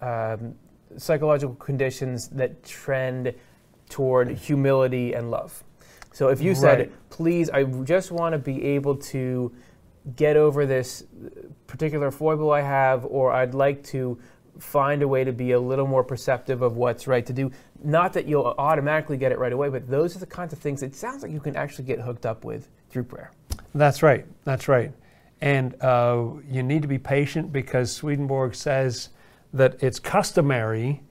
um, psychological conditions that trend toward humility and love. So if you said, Right. please, I just want to be able to get over this particular foible I have, or I'd like to find a way to be a little more perceptive of what's right to do. Not that you'll automatically get it right away, but those are the kinds of things it sounds like you can actually get hooked up with through prayer. That's right. That's right. And uh, you need to be patient because Swedenborg says that it's customary,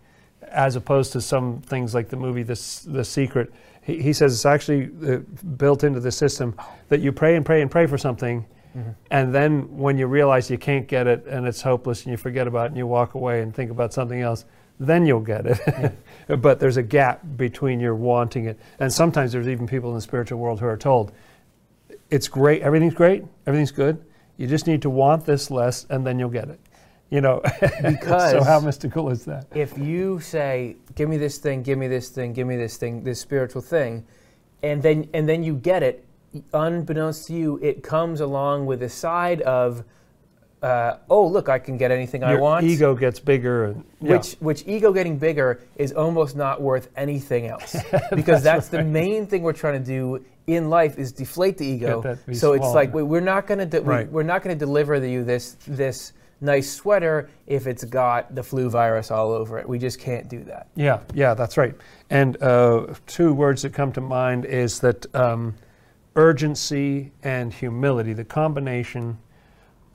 as opposed to some things like the movie The, S- the Secret. He, he says it's actually uh, built into the system that you pray and pray and pray for something, and then when you realize you can't get it and it's hopeless and you forget about it and you walk away and think about something else, then you'll get it. *laughs* but there's a gap between your wanting it. And sometimes there's even people in the spiritual world who are told, it's great, everything's great, everything's good. You just need to want this less and then you'll get it. You know, because *laughs* so how mystical is that? if you say, "Give me this thing, give me this thing, give me this thing, this spiritual thing," and then and then you get it, unbeknownst to you, it comes along with a side of, uh, "Oh, look, I can get anything I Your want." ego gets bigger and yeah. Which, which ego getting bigger is almost not worth anything else *laughs* because that's, the main thing we're trying to do in life is deflate the ego. So it's like we, we're not going to Right. we, we're not going to deliver you this this nice sweater if it's got the flu virus all over it. We just can't do that. Yeah, yeah, that's right. And uh, two words that come to mind is that um, urgency and humility, the combination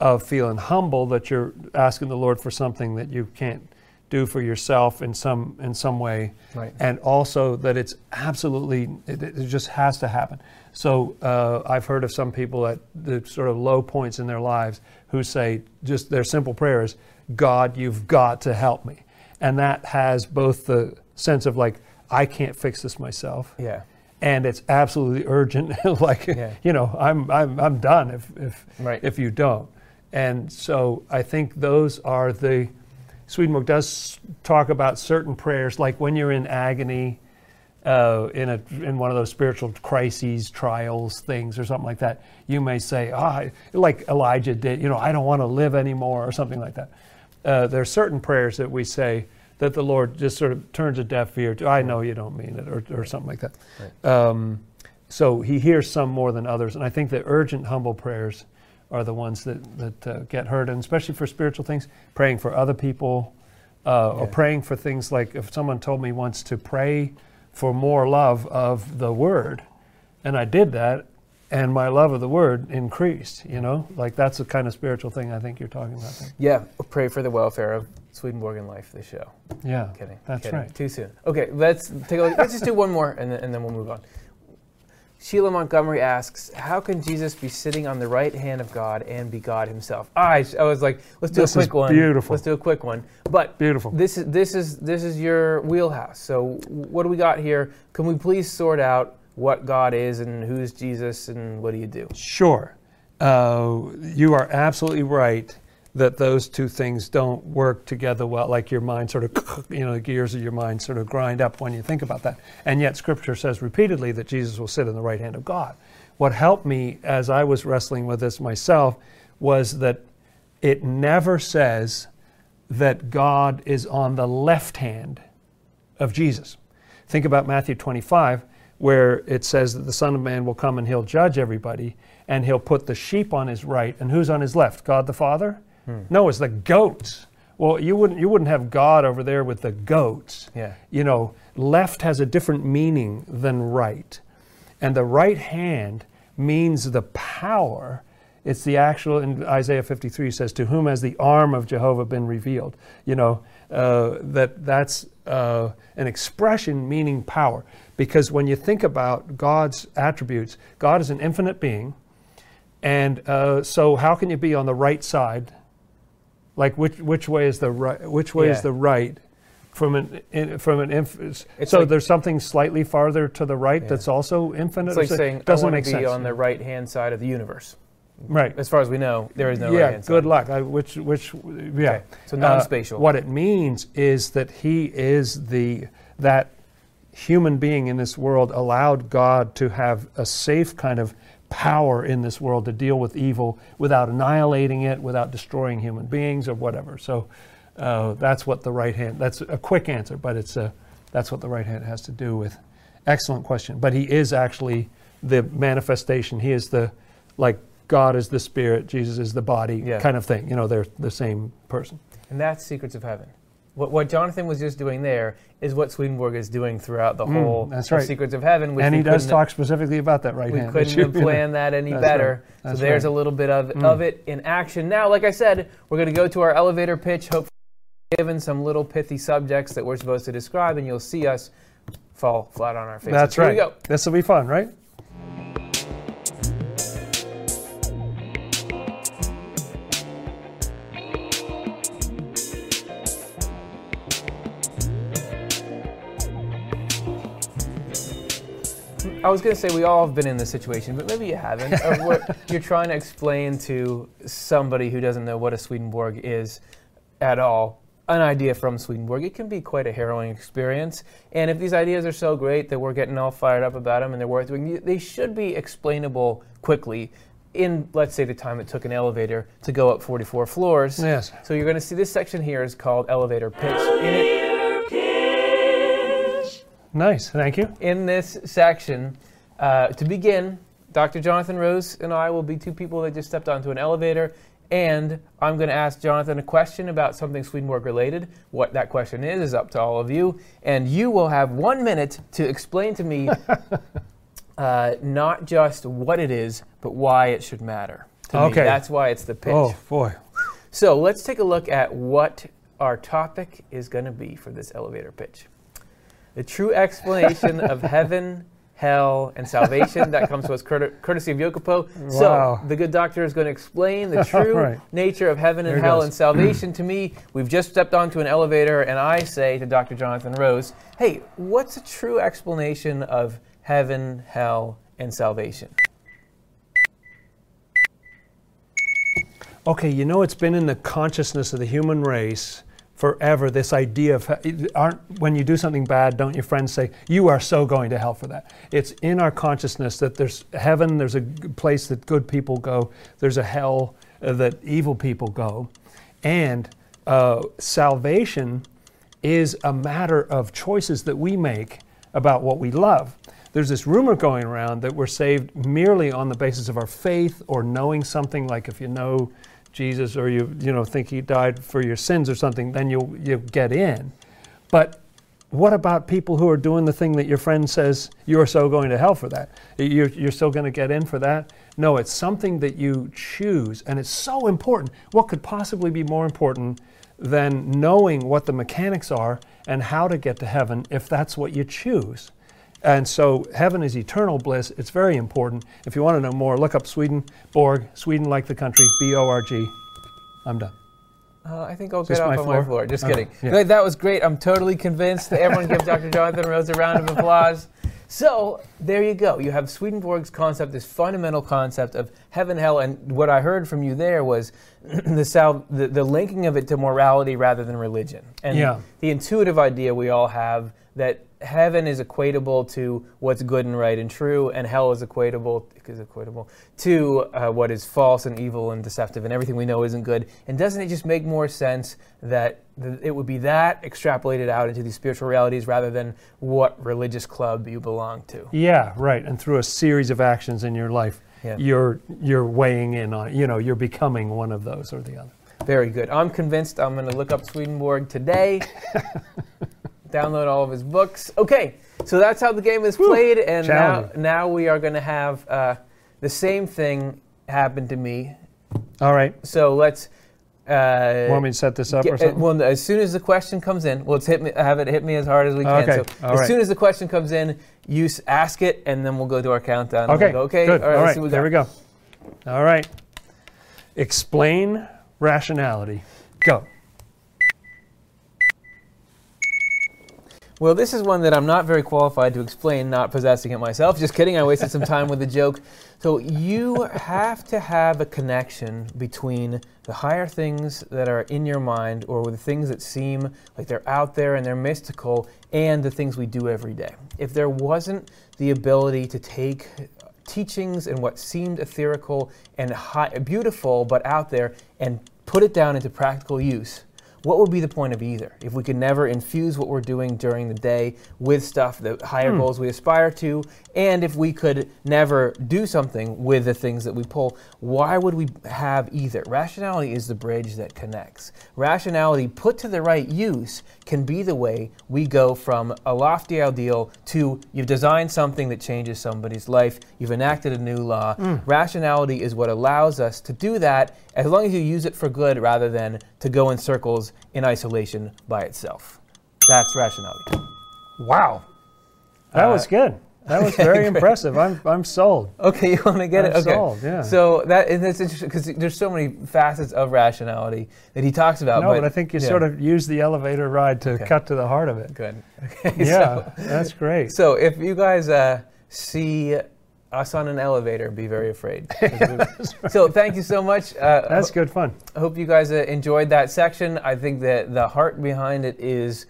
of feeling humble that you're asking the Lord for something that you can't do for yourself in some in some way, Right. and also that it's absolutely it, it just has to happen. So uh, I've heard of some people at the sort of low points in their lives who say just their simple prayer is, "God, you've got to help me," and that has both the sense of like I can't fix this myself, Yeah. and it's absolutely urgent. *laughs* like Yeah. you know, I'm I'm I'm done if if Right. if you don't. And so I think those are the Swedenborg does talk about certain prayers, like when you're in agony, uh, in a in one of those spiritual crises, trials, things, or something like that. You may say, "Ah, like Elijah did, you know, I don't want to live anymore," or something like that. Uh, there are certain prayers that we say that the Lord just sort of turns a deaf ear to. I know you don't mean it, or, or something like that. Um, so He hears some more than others, and I think the urgent, humble prayers are the ones that that uh, get hurt, and especially for spiritual things, praying for other people, uh, or praying for things like if someone told me once to pray for more love of the Word, and I did that, and my love of the Word increased. You know, like that's the kind of spiritual thing I think you're talking about. There. Yeah. Pray for the welfare of Swedenborg and life. This show. Yeah, Kidding. That's kidding. right. Too soon. Okay, let's take a look. let's just do one more and then, and then we'll move on. Sheila Montgomery asks, "How can Jesus be sitting on the right hand of God and be God Himself?" I, I was like, "Let's do This a quick one. beautiful. Let's do a quick one." But Beautiful. this is this is this is your wheelhouse. So what do we got here? Can we please sort out what God is and who's Jesus and what do you do? Sure. uh, you are absolutely right that those two things don't work together well, like your mind sort of, *laughs* you know, the gears of your mind sort of grind up when you think about that. And yet, Scripture says repeatedly that Jesus will sit in the right hand of God. What helped me as I was wrestling with this myself was that it never says that God is on the left hand of Jesus. Think about Matthew 25, where it says that the Son of Man will come and he'll judge everybody, and he'll put the sheep on his right, and who's on his left? God the Father? Hmm. No, it's the goats. Well, you wouldn't you wouldn't have God over there with the goats. Yeah. You know, left has a different meaning than right. And the right hand means the power. It's the actual in Isaiah 53 says, "To whom has the arm of Jehovah been revealed?" You know uh, that that's uh, an expression meaning power. Because when you think about God's attributes, God is an infinite being, and uh, so how can you be on the right side like which which way is the right? Which way yeah. is the right? From an in, from an inf- so like, there's something slightly farther to the right yeah. that's also infinite. It's like saying doesn't make be sense. on the right hand side of the universe. Right. As far as we know, there is no yeah, right-hand side. good luck. I, which which yeah. Okay. So non-spatial. Uh, what it means is that he is the that human being in this world allowed God to have a safe kind of power in this world to deal with evil without annihilating it, without destroying human beings or whatever. So uh, that's what the right hand. That's a quick answer, but it's a, that's what the right hand has to do with. Excellent question. But he is actually the manifestation. He is the like God is the spirit, Jesus is the body, yeah. kind of thing. You know, they're the same person. And that's secrets of heaven. What, what Jonathan was just doing there is what Swedenborg is doing throughout the mm, whole that's right. Secrets of Heaven. and he does talk specifically about that right we hand. We *laughs* couldn't have planned that any better. Right. So there's right. a little bit of, mm. of it in action. Now, like I said, we're going to go to our elevator pitch, hopefully given some little pithy subjects that we're supposed to describe, and you'll see us fall flat on our faces. That's Here right. This will be fun, right? I was going to say we all have been in this situation, but maybe you haven't. *laughs* you're trying to explain to somebody who doesn't know what a Swedenborg is at all, an idea from Swedenborg. It can be quite a harrowing experience. And if these ideas are so great that we're getting all fired up about them and they're worth doing, they should be explainable quickly in, let's say, the time it took an elevator to go up 44 floors. Yes. So you're going to see this section here is called elevator pitch. Nice, thank you. In this section, uh, to begin, Dr. Jonathan Rose and I will be two people that just stepped onto an elevator, and I'm going to ask Jonathan a question about something Swedenborg related. What that question is is up to all of you, and you will have one minute to explain to me *laughs* uh, not just what it is, but why it should matter. To okay, me. that's why it's the pitch. Oh boy. So let's take a look at what our topic is going to be for this elevator pitch the true explanation of *laughs* heaven, hell, and salvation. that comes to us courtesy of Yokopo. Wow. So the good doctor is going to explain the *laughs* true right. nature of heaven and hell and salvation *clears throat* to me. We've just stepped onto an elevator, and I say to Dr. Jonathan Rose, "Hey, what's a true explanation of heaven, hell, and salvation?" Okay, you know it's been in the consciousness of the human race forever this idea of aren't when you do something bad don't your friends say you are so going to hell for that. It's in our consciousness that there's heaven there's a place that good people go there's a hell uh, that evil people go. And uh, salvation is a matter of choices that we make about what we love. There's this rumor going around that we're saved merely on the basis of our faith or knowing something like if you know Jesus or you you know think he died for your sins or something, then you'll you get in. But what about people who are doing the thing that your friend says you're so going to hell for that? You're, you're still going to get in for that? No, it's something that you choose, and it's so important. What could possibly be more important than knowing what the mechanics are and how to get to heaven if that's what you choose? And so heaven is eternal bliss. It's very important. If you want to know more, look up Sweden, Borg, Sweden like the country, B O R G. I'm done. Uh, I think I'll get off on floor? my floor. Just oh, kidding. Yeah. That was great. I'm totally convinced. Everyone give Dr. Jonathan Rose a round of applause. So there you go. You have Swedenborg's concept, this fundamental concept of heaven, hell, and what I heard from you there was *clears throat* the, sal- the the linking of it to morality rather than religion, and Yeah. the intuitive idea we all have that heaven is equatable to what's good and right and true, and hell is equatable is equatable to uh, what is false and evil and deceptive, and everything we know isn't good. And doesn't it just make more sense that th- it would be that extrapolated out into these spiritual realities rather than what religious club you belong to? Yeah, right. And through a series of actions in your life, Yeah. you're you're weighing in on. You know, you're becoming one of those or the other. Very good. I'm convinced I'm going to look up Swedenborg today. *laughs* Download all of his books. Okay, so that's how the game is played, and now, Challenging. now we are going to have uh, the same thing happen to me. All right. So let's. Uh, Want me to set this up get- or uh, something? well, as soon as the question comes in, well, let's hit me, have it hit me as hard as we can. Okay, So all as right. soon as the question comes in, you s- ask it, and then we'll go to our countdown. okay. We'll go, okay. Good. All right. Let's see what there we go. All right. Explain rationality. Go. Well, this is one that I'm not very qualified to explain, not possessing it myself. Just kidding, I wasted some time with the joke. So, you have to have a connection between the higher things that are in your mind or the things that seem like they're out there and they're mystical and the things we do every day. If there wasn't the ability to take teachings and what seemed etherical and high, beautiful but out there and put it down into practical use, what would be the point of either? If we could never infuse what we're doing during the day with stuff the higher hmm. goals we aspire to and if we could never do something with the things that we pull why would we have either? Rationality is the bridge that connects. Rationality put to the right use can be the way we go from a lofty ideal to you've designed something that changes somebody's life you've enacted a new law. Hmm. Rationality is what allows us to do that as long as you use it for good rather than to go in circles in isolation by itself. That's rationality. Wow. That Uh, was good. That was very *laughs* impressive. I'm I'm sold. Okay, you want to get it? I'm Okay. sold, yeah. So that and that's interesting because there's so many facets of rationality that he talks about. No, but I think you yeah. sort of used the elevator ride to Okay. cut to the heart of it. good. Okay, *laughs* Yeah, So, that's great. so if you guys uh, see us on an elevator, be very afraid. *laughs* we- *laughs* So thank you so much. Uh, That's good fun. I hope you guys uh, enjoyed that section. I think that the heart behind it is,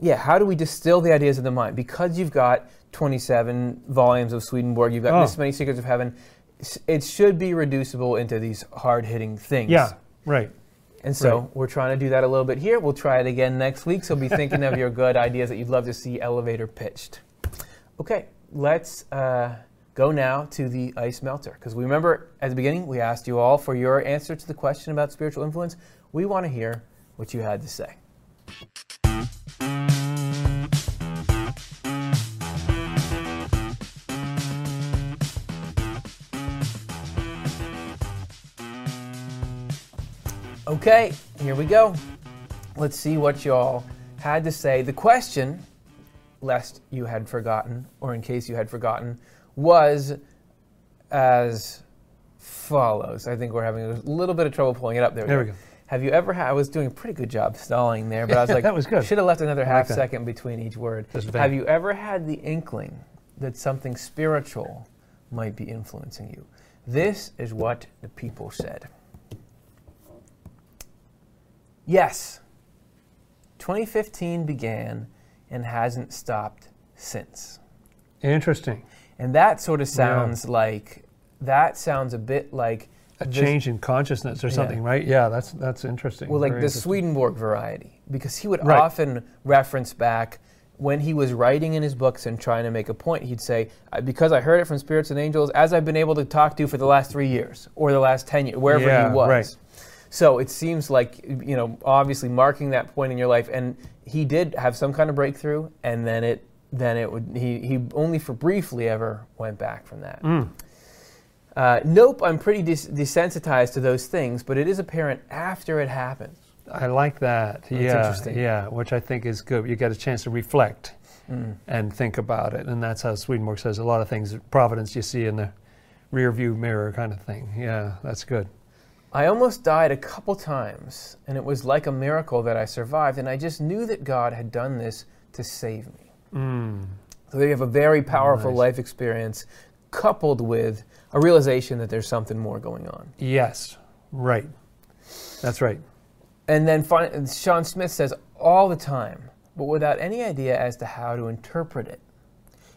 yeah, how do we distill the ideas of the mind? Because you've got 27 volumes of Swedenborg, you've got Oh. this many secrets of heaven. It should be reducible into these hard-hitting things. Yeah, right. And so right. we're trying to do that a little bit here. We'll try it again next week. So be thinking of your *laughs* good ideas that you'd love to see elevator pitched. Okay, let's uh, go now to the ice melter. Because we remember at the beginning, we asked you all for your answer to the question about spiritual influence. We want to hear what you had to say. Okay, here we go. Let's see what y'all had to say. The question, lest you had forgotten, or in case you had forgotten, was as follows. I think we're having a little bit of trouble pulling it up. There, There we go. Have you ever had? I was doing a pretty good job stalling there, but I was *laughs* like, That was good. Should have left another half like second between each word. Have you ever had the inkling that something spiritual might be influencing you? This is what the people said. Yes. 2015 began and hasn't stopped since. Interesting. And that sort of sounds like that sounds a bit like A this- change in consciousness or something, right? Yeah, that's that's interesting. Well, like Very the. Swedenborg variety, because he would Right. often reference back when he was writing in his books and trying to make a point. He'd say, "Because I heard it from spirits and angels, as I've been able to talk to for the last three years or the last ten years, wherever Yeah, he was." right. So it seems like you know, obviously marking that point in your life, and he did have some kind of breakthrough, and then it, then it would he he only for briefly ever went back from that. Mm. Uh, nope, I'm pretty des- desensitized to those things, but it is apparent after it happens. I like that. yeah, interesting. yeah, which I think is good. You get a chance to reflect Mm. and think about it, and that's how Swedenborg says a lot of things. Providence you see in the rear view mirror, kind of thing. Yeah, that's good. I almost died a couple times, and it was like a miracle that I survived, and I just knew that God had done this to save me. Mm. So they have a very powerful Nice. life experience coupled with a realization that there's something more going on. Yes, right. That's right. And then fin- Sean Smith says all the time, but without any idea as to how to interpret it.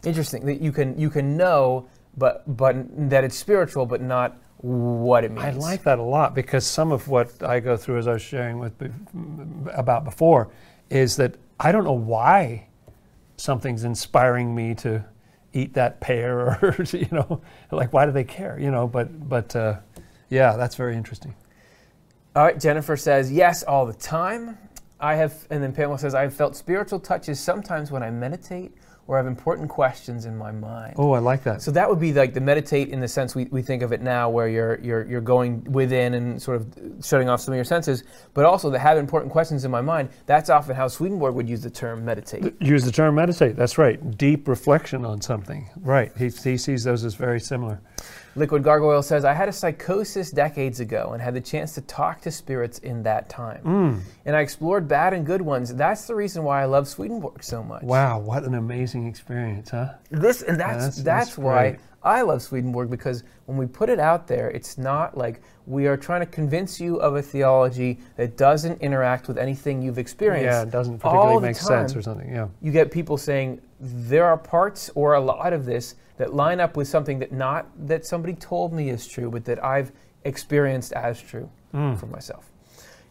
Interesting that you can you can know, but but that it's spiritual, but not what it means. I like that a lot because some of what I go through, as I was sharing with about before, is that I don't know why something's inspiring me to eat that pear, or *laughs* you know, like why do they care? You know, but but uh, yeah, that's very interesting. All right, Jennifer says yes all the time. I have, and then Pamela says I have felt spiritual touches sometimes when I meditate or have important questions in my mind. Oh, I like that. So that would be like the meditate in the sense we, we think of it now, where you're, you're, you're going within and sort of shutting off some of your senses, but also to have important questions in my mind. That's often how Swedenborg would use the term meditate. Use the term meditate. That's right. Deep reflection on something. Right. He, he sees those as very similar. Liquid Gargoyle says, I had a psychosis decades ago and had the chance to talk to spirits in that time. Mm. And I explored bad and good ones. That's the reason why I love Swedenborg so much. Wow, what an amazing experience, huh? This and that's That's- that's, that's why. I love Swedenborg because when we put it out there, it's not like we are trying to convince you of a theology that doesn't interact with anything you've experienced. Yeah, it doesn't particularly make sense or something. Yeah. You get people saying there are parts or a lot of this that line up with something that not that somebody told me is true, but that I've experienced as true Mm. for myself.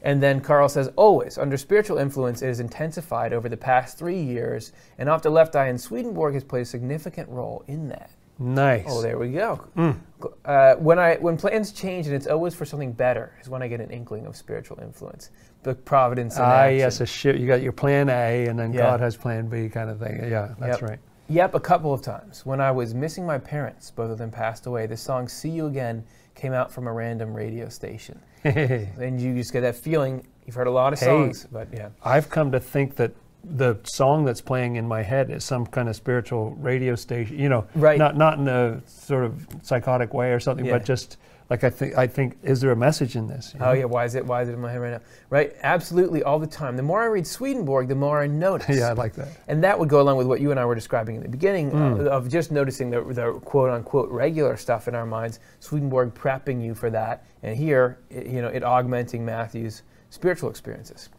And then Carl says, always, under spiritual influence, it has intensified over the past three years, and Off the Left Eye in Swedenborg has played a significant role in that. Nice. Oh, there we go. Mm. Uh, when, I, when plans change and it's always for something better, is when I get an inkling of spiritual influence. The providence in Ah, action. yes, a shi You got your plan A, and then Yeah. God has plan B, kind of thing. Yeah, that's Yep. right. Yep, a couple of times. When I was missing my parents, both of them passed away, the song See You Again came out from a random radio station. *laughs* And you just get that feeling. You've heard a lot of Hey. songs, but yeah. I've come to think that the song that's playing in my head is some kind of spiritual radio station. You know, Right. Not not in a sort of psychotic way or something, Yeah. but just like I think. I think, is there a message in this? you Oh know? yeah, why is it? Why is it in my head right now? Right, absolutely, all the time. The more I read Swedenborg, the more I notice. *laughs* yeah, I like that. And that would go along with what you and I were describing in the beginning Mm. uh, of just noticing the, the quote unquote regular stuff in our minds. Swedenborg prepping you for that, and here, it, you know, it augmenting Matthew's spiritual experiences.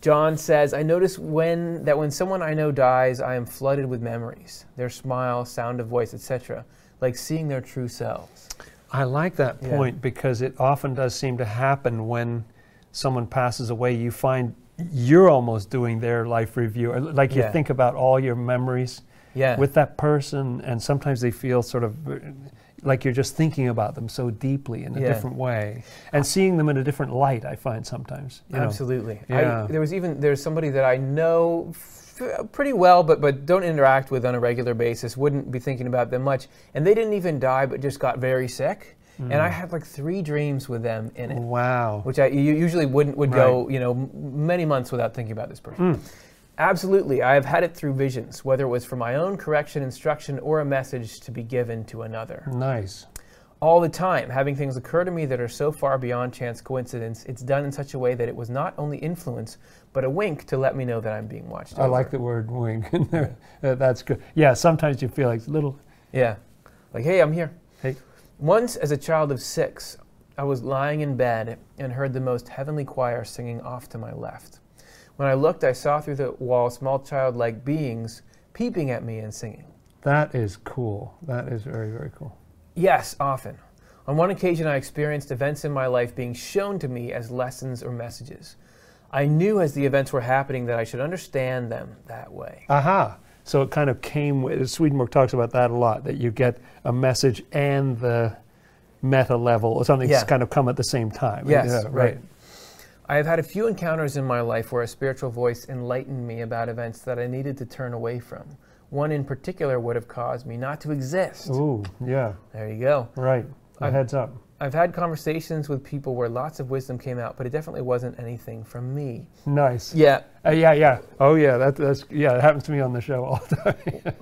John says, "I notice when that when someone I know dies, I am flooded with memories, their smile, sound of voice, etc., like seeing their true selves." I like that Yeah. point because it often does seem to happen when someone passes away. You find you're almost doing their life review, like you Yeah. think about all your memories Yeah. with that person, and sometimes they feel sort of like you're just thinking about them so deeply in a Yeah. different way, and seeing them in a different light. I find sometimes. know. Absolutely. Yeah. I, there was even there's somebody that I know pretty well, but but don't interact with on a regular basis. Wouldn't be thinking about them much, and they didn't even die, but just got very sick. And Mm. I had like three dreams with them in it, Wow. which I you usually wouldn't would go you know m- many months without thinking about this person. Mm. Absolutely, I have had it through visions, whether it was for my own correction, instruction, or a message to be given to another Nice. all the time, having things occur to me that are so far beyond chance coincidence. It's done in such a way that it was not only influence, but a wink to let me know that I'm being watched. I like the word wink *laughs* in there. That's good. Yeah. Sometimes you feel like little. Yeah. Like, hey, I'm here. Hey. Once, as a child of six, I was lying in bed and heard the most heavenly choir singing off to my left. When I looked, I saw through the wall small childlike beings peeping at me and singing. That is cool. That is very very cool. Yes, often. On one occasion, I experienced events in my life being shown to me as lessons or messages. I knew as the events were happening that I should understand them that way. Aha. So it kind of came with, Swedenborg talks about that a lot, that you get a message and the meta level or something Yeah. that's kind of come at the same time. Yes, Yeah, right. I have had a few encounters in my life where a spiritual voice enlightened me about events that I needed to turn away from. One in particular would have caused me not to exist. Ooh, yeah, There you go. right. A I've- heads up. I've had conversations with people where lots of wisdom came out, but it definitely wasn't anything from me. Nice. Yeah, Uh, yeah, yeah. Oh, yeah. That, that's yeah. It happens to me on the show all *laughs* the time.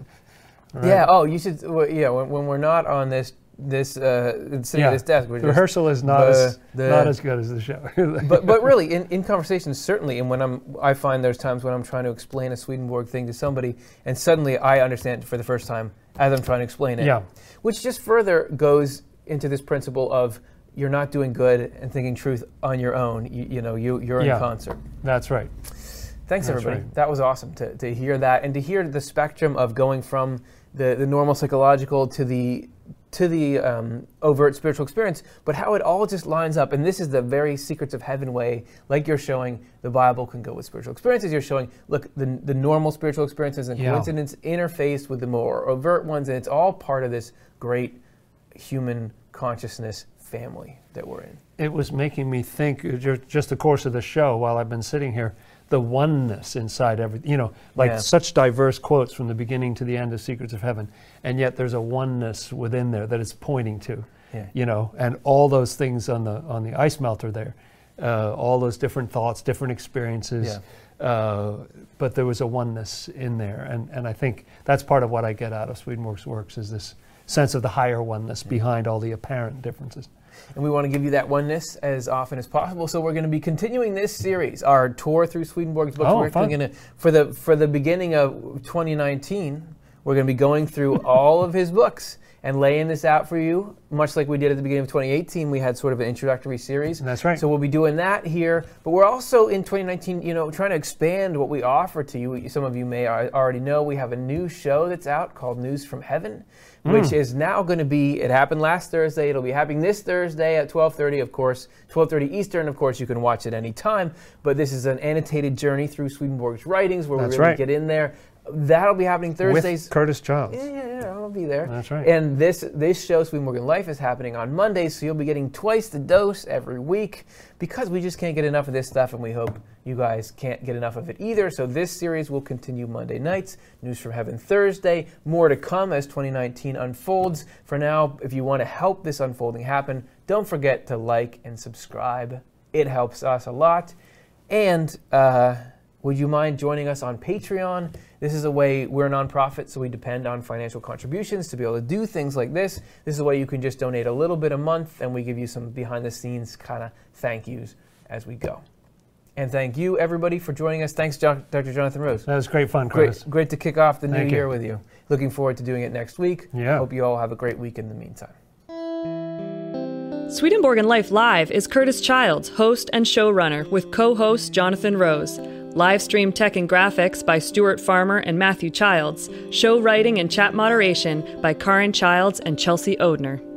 Right. Yeah. Oh, you should. well, Yeah. When, when we're not on this this uh, sitting Yeah. at this desk. We're The just- rehearsal is not the- as the- not as good as the show. *laughs* but but really in, in conversations certainly and when I'm I find there's times when I'm trying to explain a Swedenborg thing to somebody and suddenly I understand it for the first time as I'm trying to explain it. Yeah. Which just further goes into this principle of you're not doing good and thinking truth on your own. You, you know, you you're Yeah. in concert. That's right. Thanks That's everybody. right. That was awesome to, to hear that and to hear the spectrum of going from the, the normal psychological to the to the um, overt spiritual experience, but how it all just lines up. And this is the very secrets of heaven way, like you're showing the Bible can go with spiritual experiences. You're showing, look, the, the normal spiritual experiences and Yeah. coincidence interfaced with the more overt ones, and it's all part of this great human consciousness family that we're in. It was making me think uh, just the course of the show while I've been sitting here, the oneness inside everything. You know, like Yeah. such diverse quotes from the beginning to the end of Secrets of Heaven, and yet there's a oneness within there that it's pointing to. Yeah. You know, and all those things on the on the ice melter there, uh, all those different thoughts, different experiences. Uh, but there was a oneness in there, and, and I think that's part of what I get out of Swedenborg's works is this sense of the higher oneness behind all the apparent differences. And we want to give you that oneness as often as possible. So we're going to be continuing this series, our tour through Swedenborg's books. Oh, we're fun. going to for the for the beginning of 2019, we're going to be going through all of his books and laying this out for you, much like we did at the beginning of 2018. We had sort of an introductory series. That's right. So we'll be doing that here, but we're also in 2019, you know, trying to expand what we offer to you. Some of you may already know we have a new show that's out called News from Heaven, which Hmm. is now going to be. It happened last Thursday. It'll be happening this Thursday at 12:30, of course, 12:30 Eastern. Of course, you can watch it anytime. But this is an annotated journey through Swedenborg's writings, where That's we really right. get in there. That'll be happening Thursdays. With Curtis Childs. Yeah, yeah, yeah, I'll be there. That's right. And this this show, Swedenborg Life, is happening on Mondays, so you'll be getting twice the dose every week because we just can't get enough of this stuff, and we hope you guys can't get enough of it either. So this series will continue Monday nights, News from Heaven Thursday. More to come as 2019 unfolds. For now, if you want to help this unfolding happen, don't forget to like and subscribe. It helps us a lot. And uh, would you mind joining us on Patreon? This is a way we're a nonprofit, so we depend on financial contributions to be able to do things like this. This is a way you can just donate a little bit a month, and we give you some behind the scenes kind of thank yous as we go. And thank you, everybody, for joining us. Thanks, Dr. Jonathan Rose. That was great fun, Chris. Great, great to kick off the new Thank you. year with you. Looking forward to doing it next week. Yeah. Hope you all have a great week in the meantime. Swedenborg and Life Live is Curtis Childs, host and showrunner, with co host Jonathan Rose. Live stream tech and graphics by Stuart Farmer and Matthew Childs. Show writing and chat moderation by Karin Childs and Chelsea Odhner.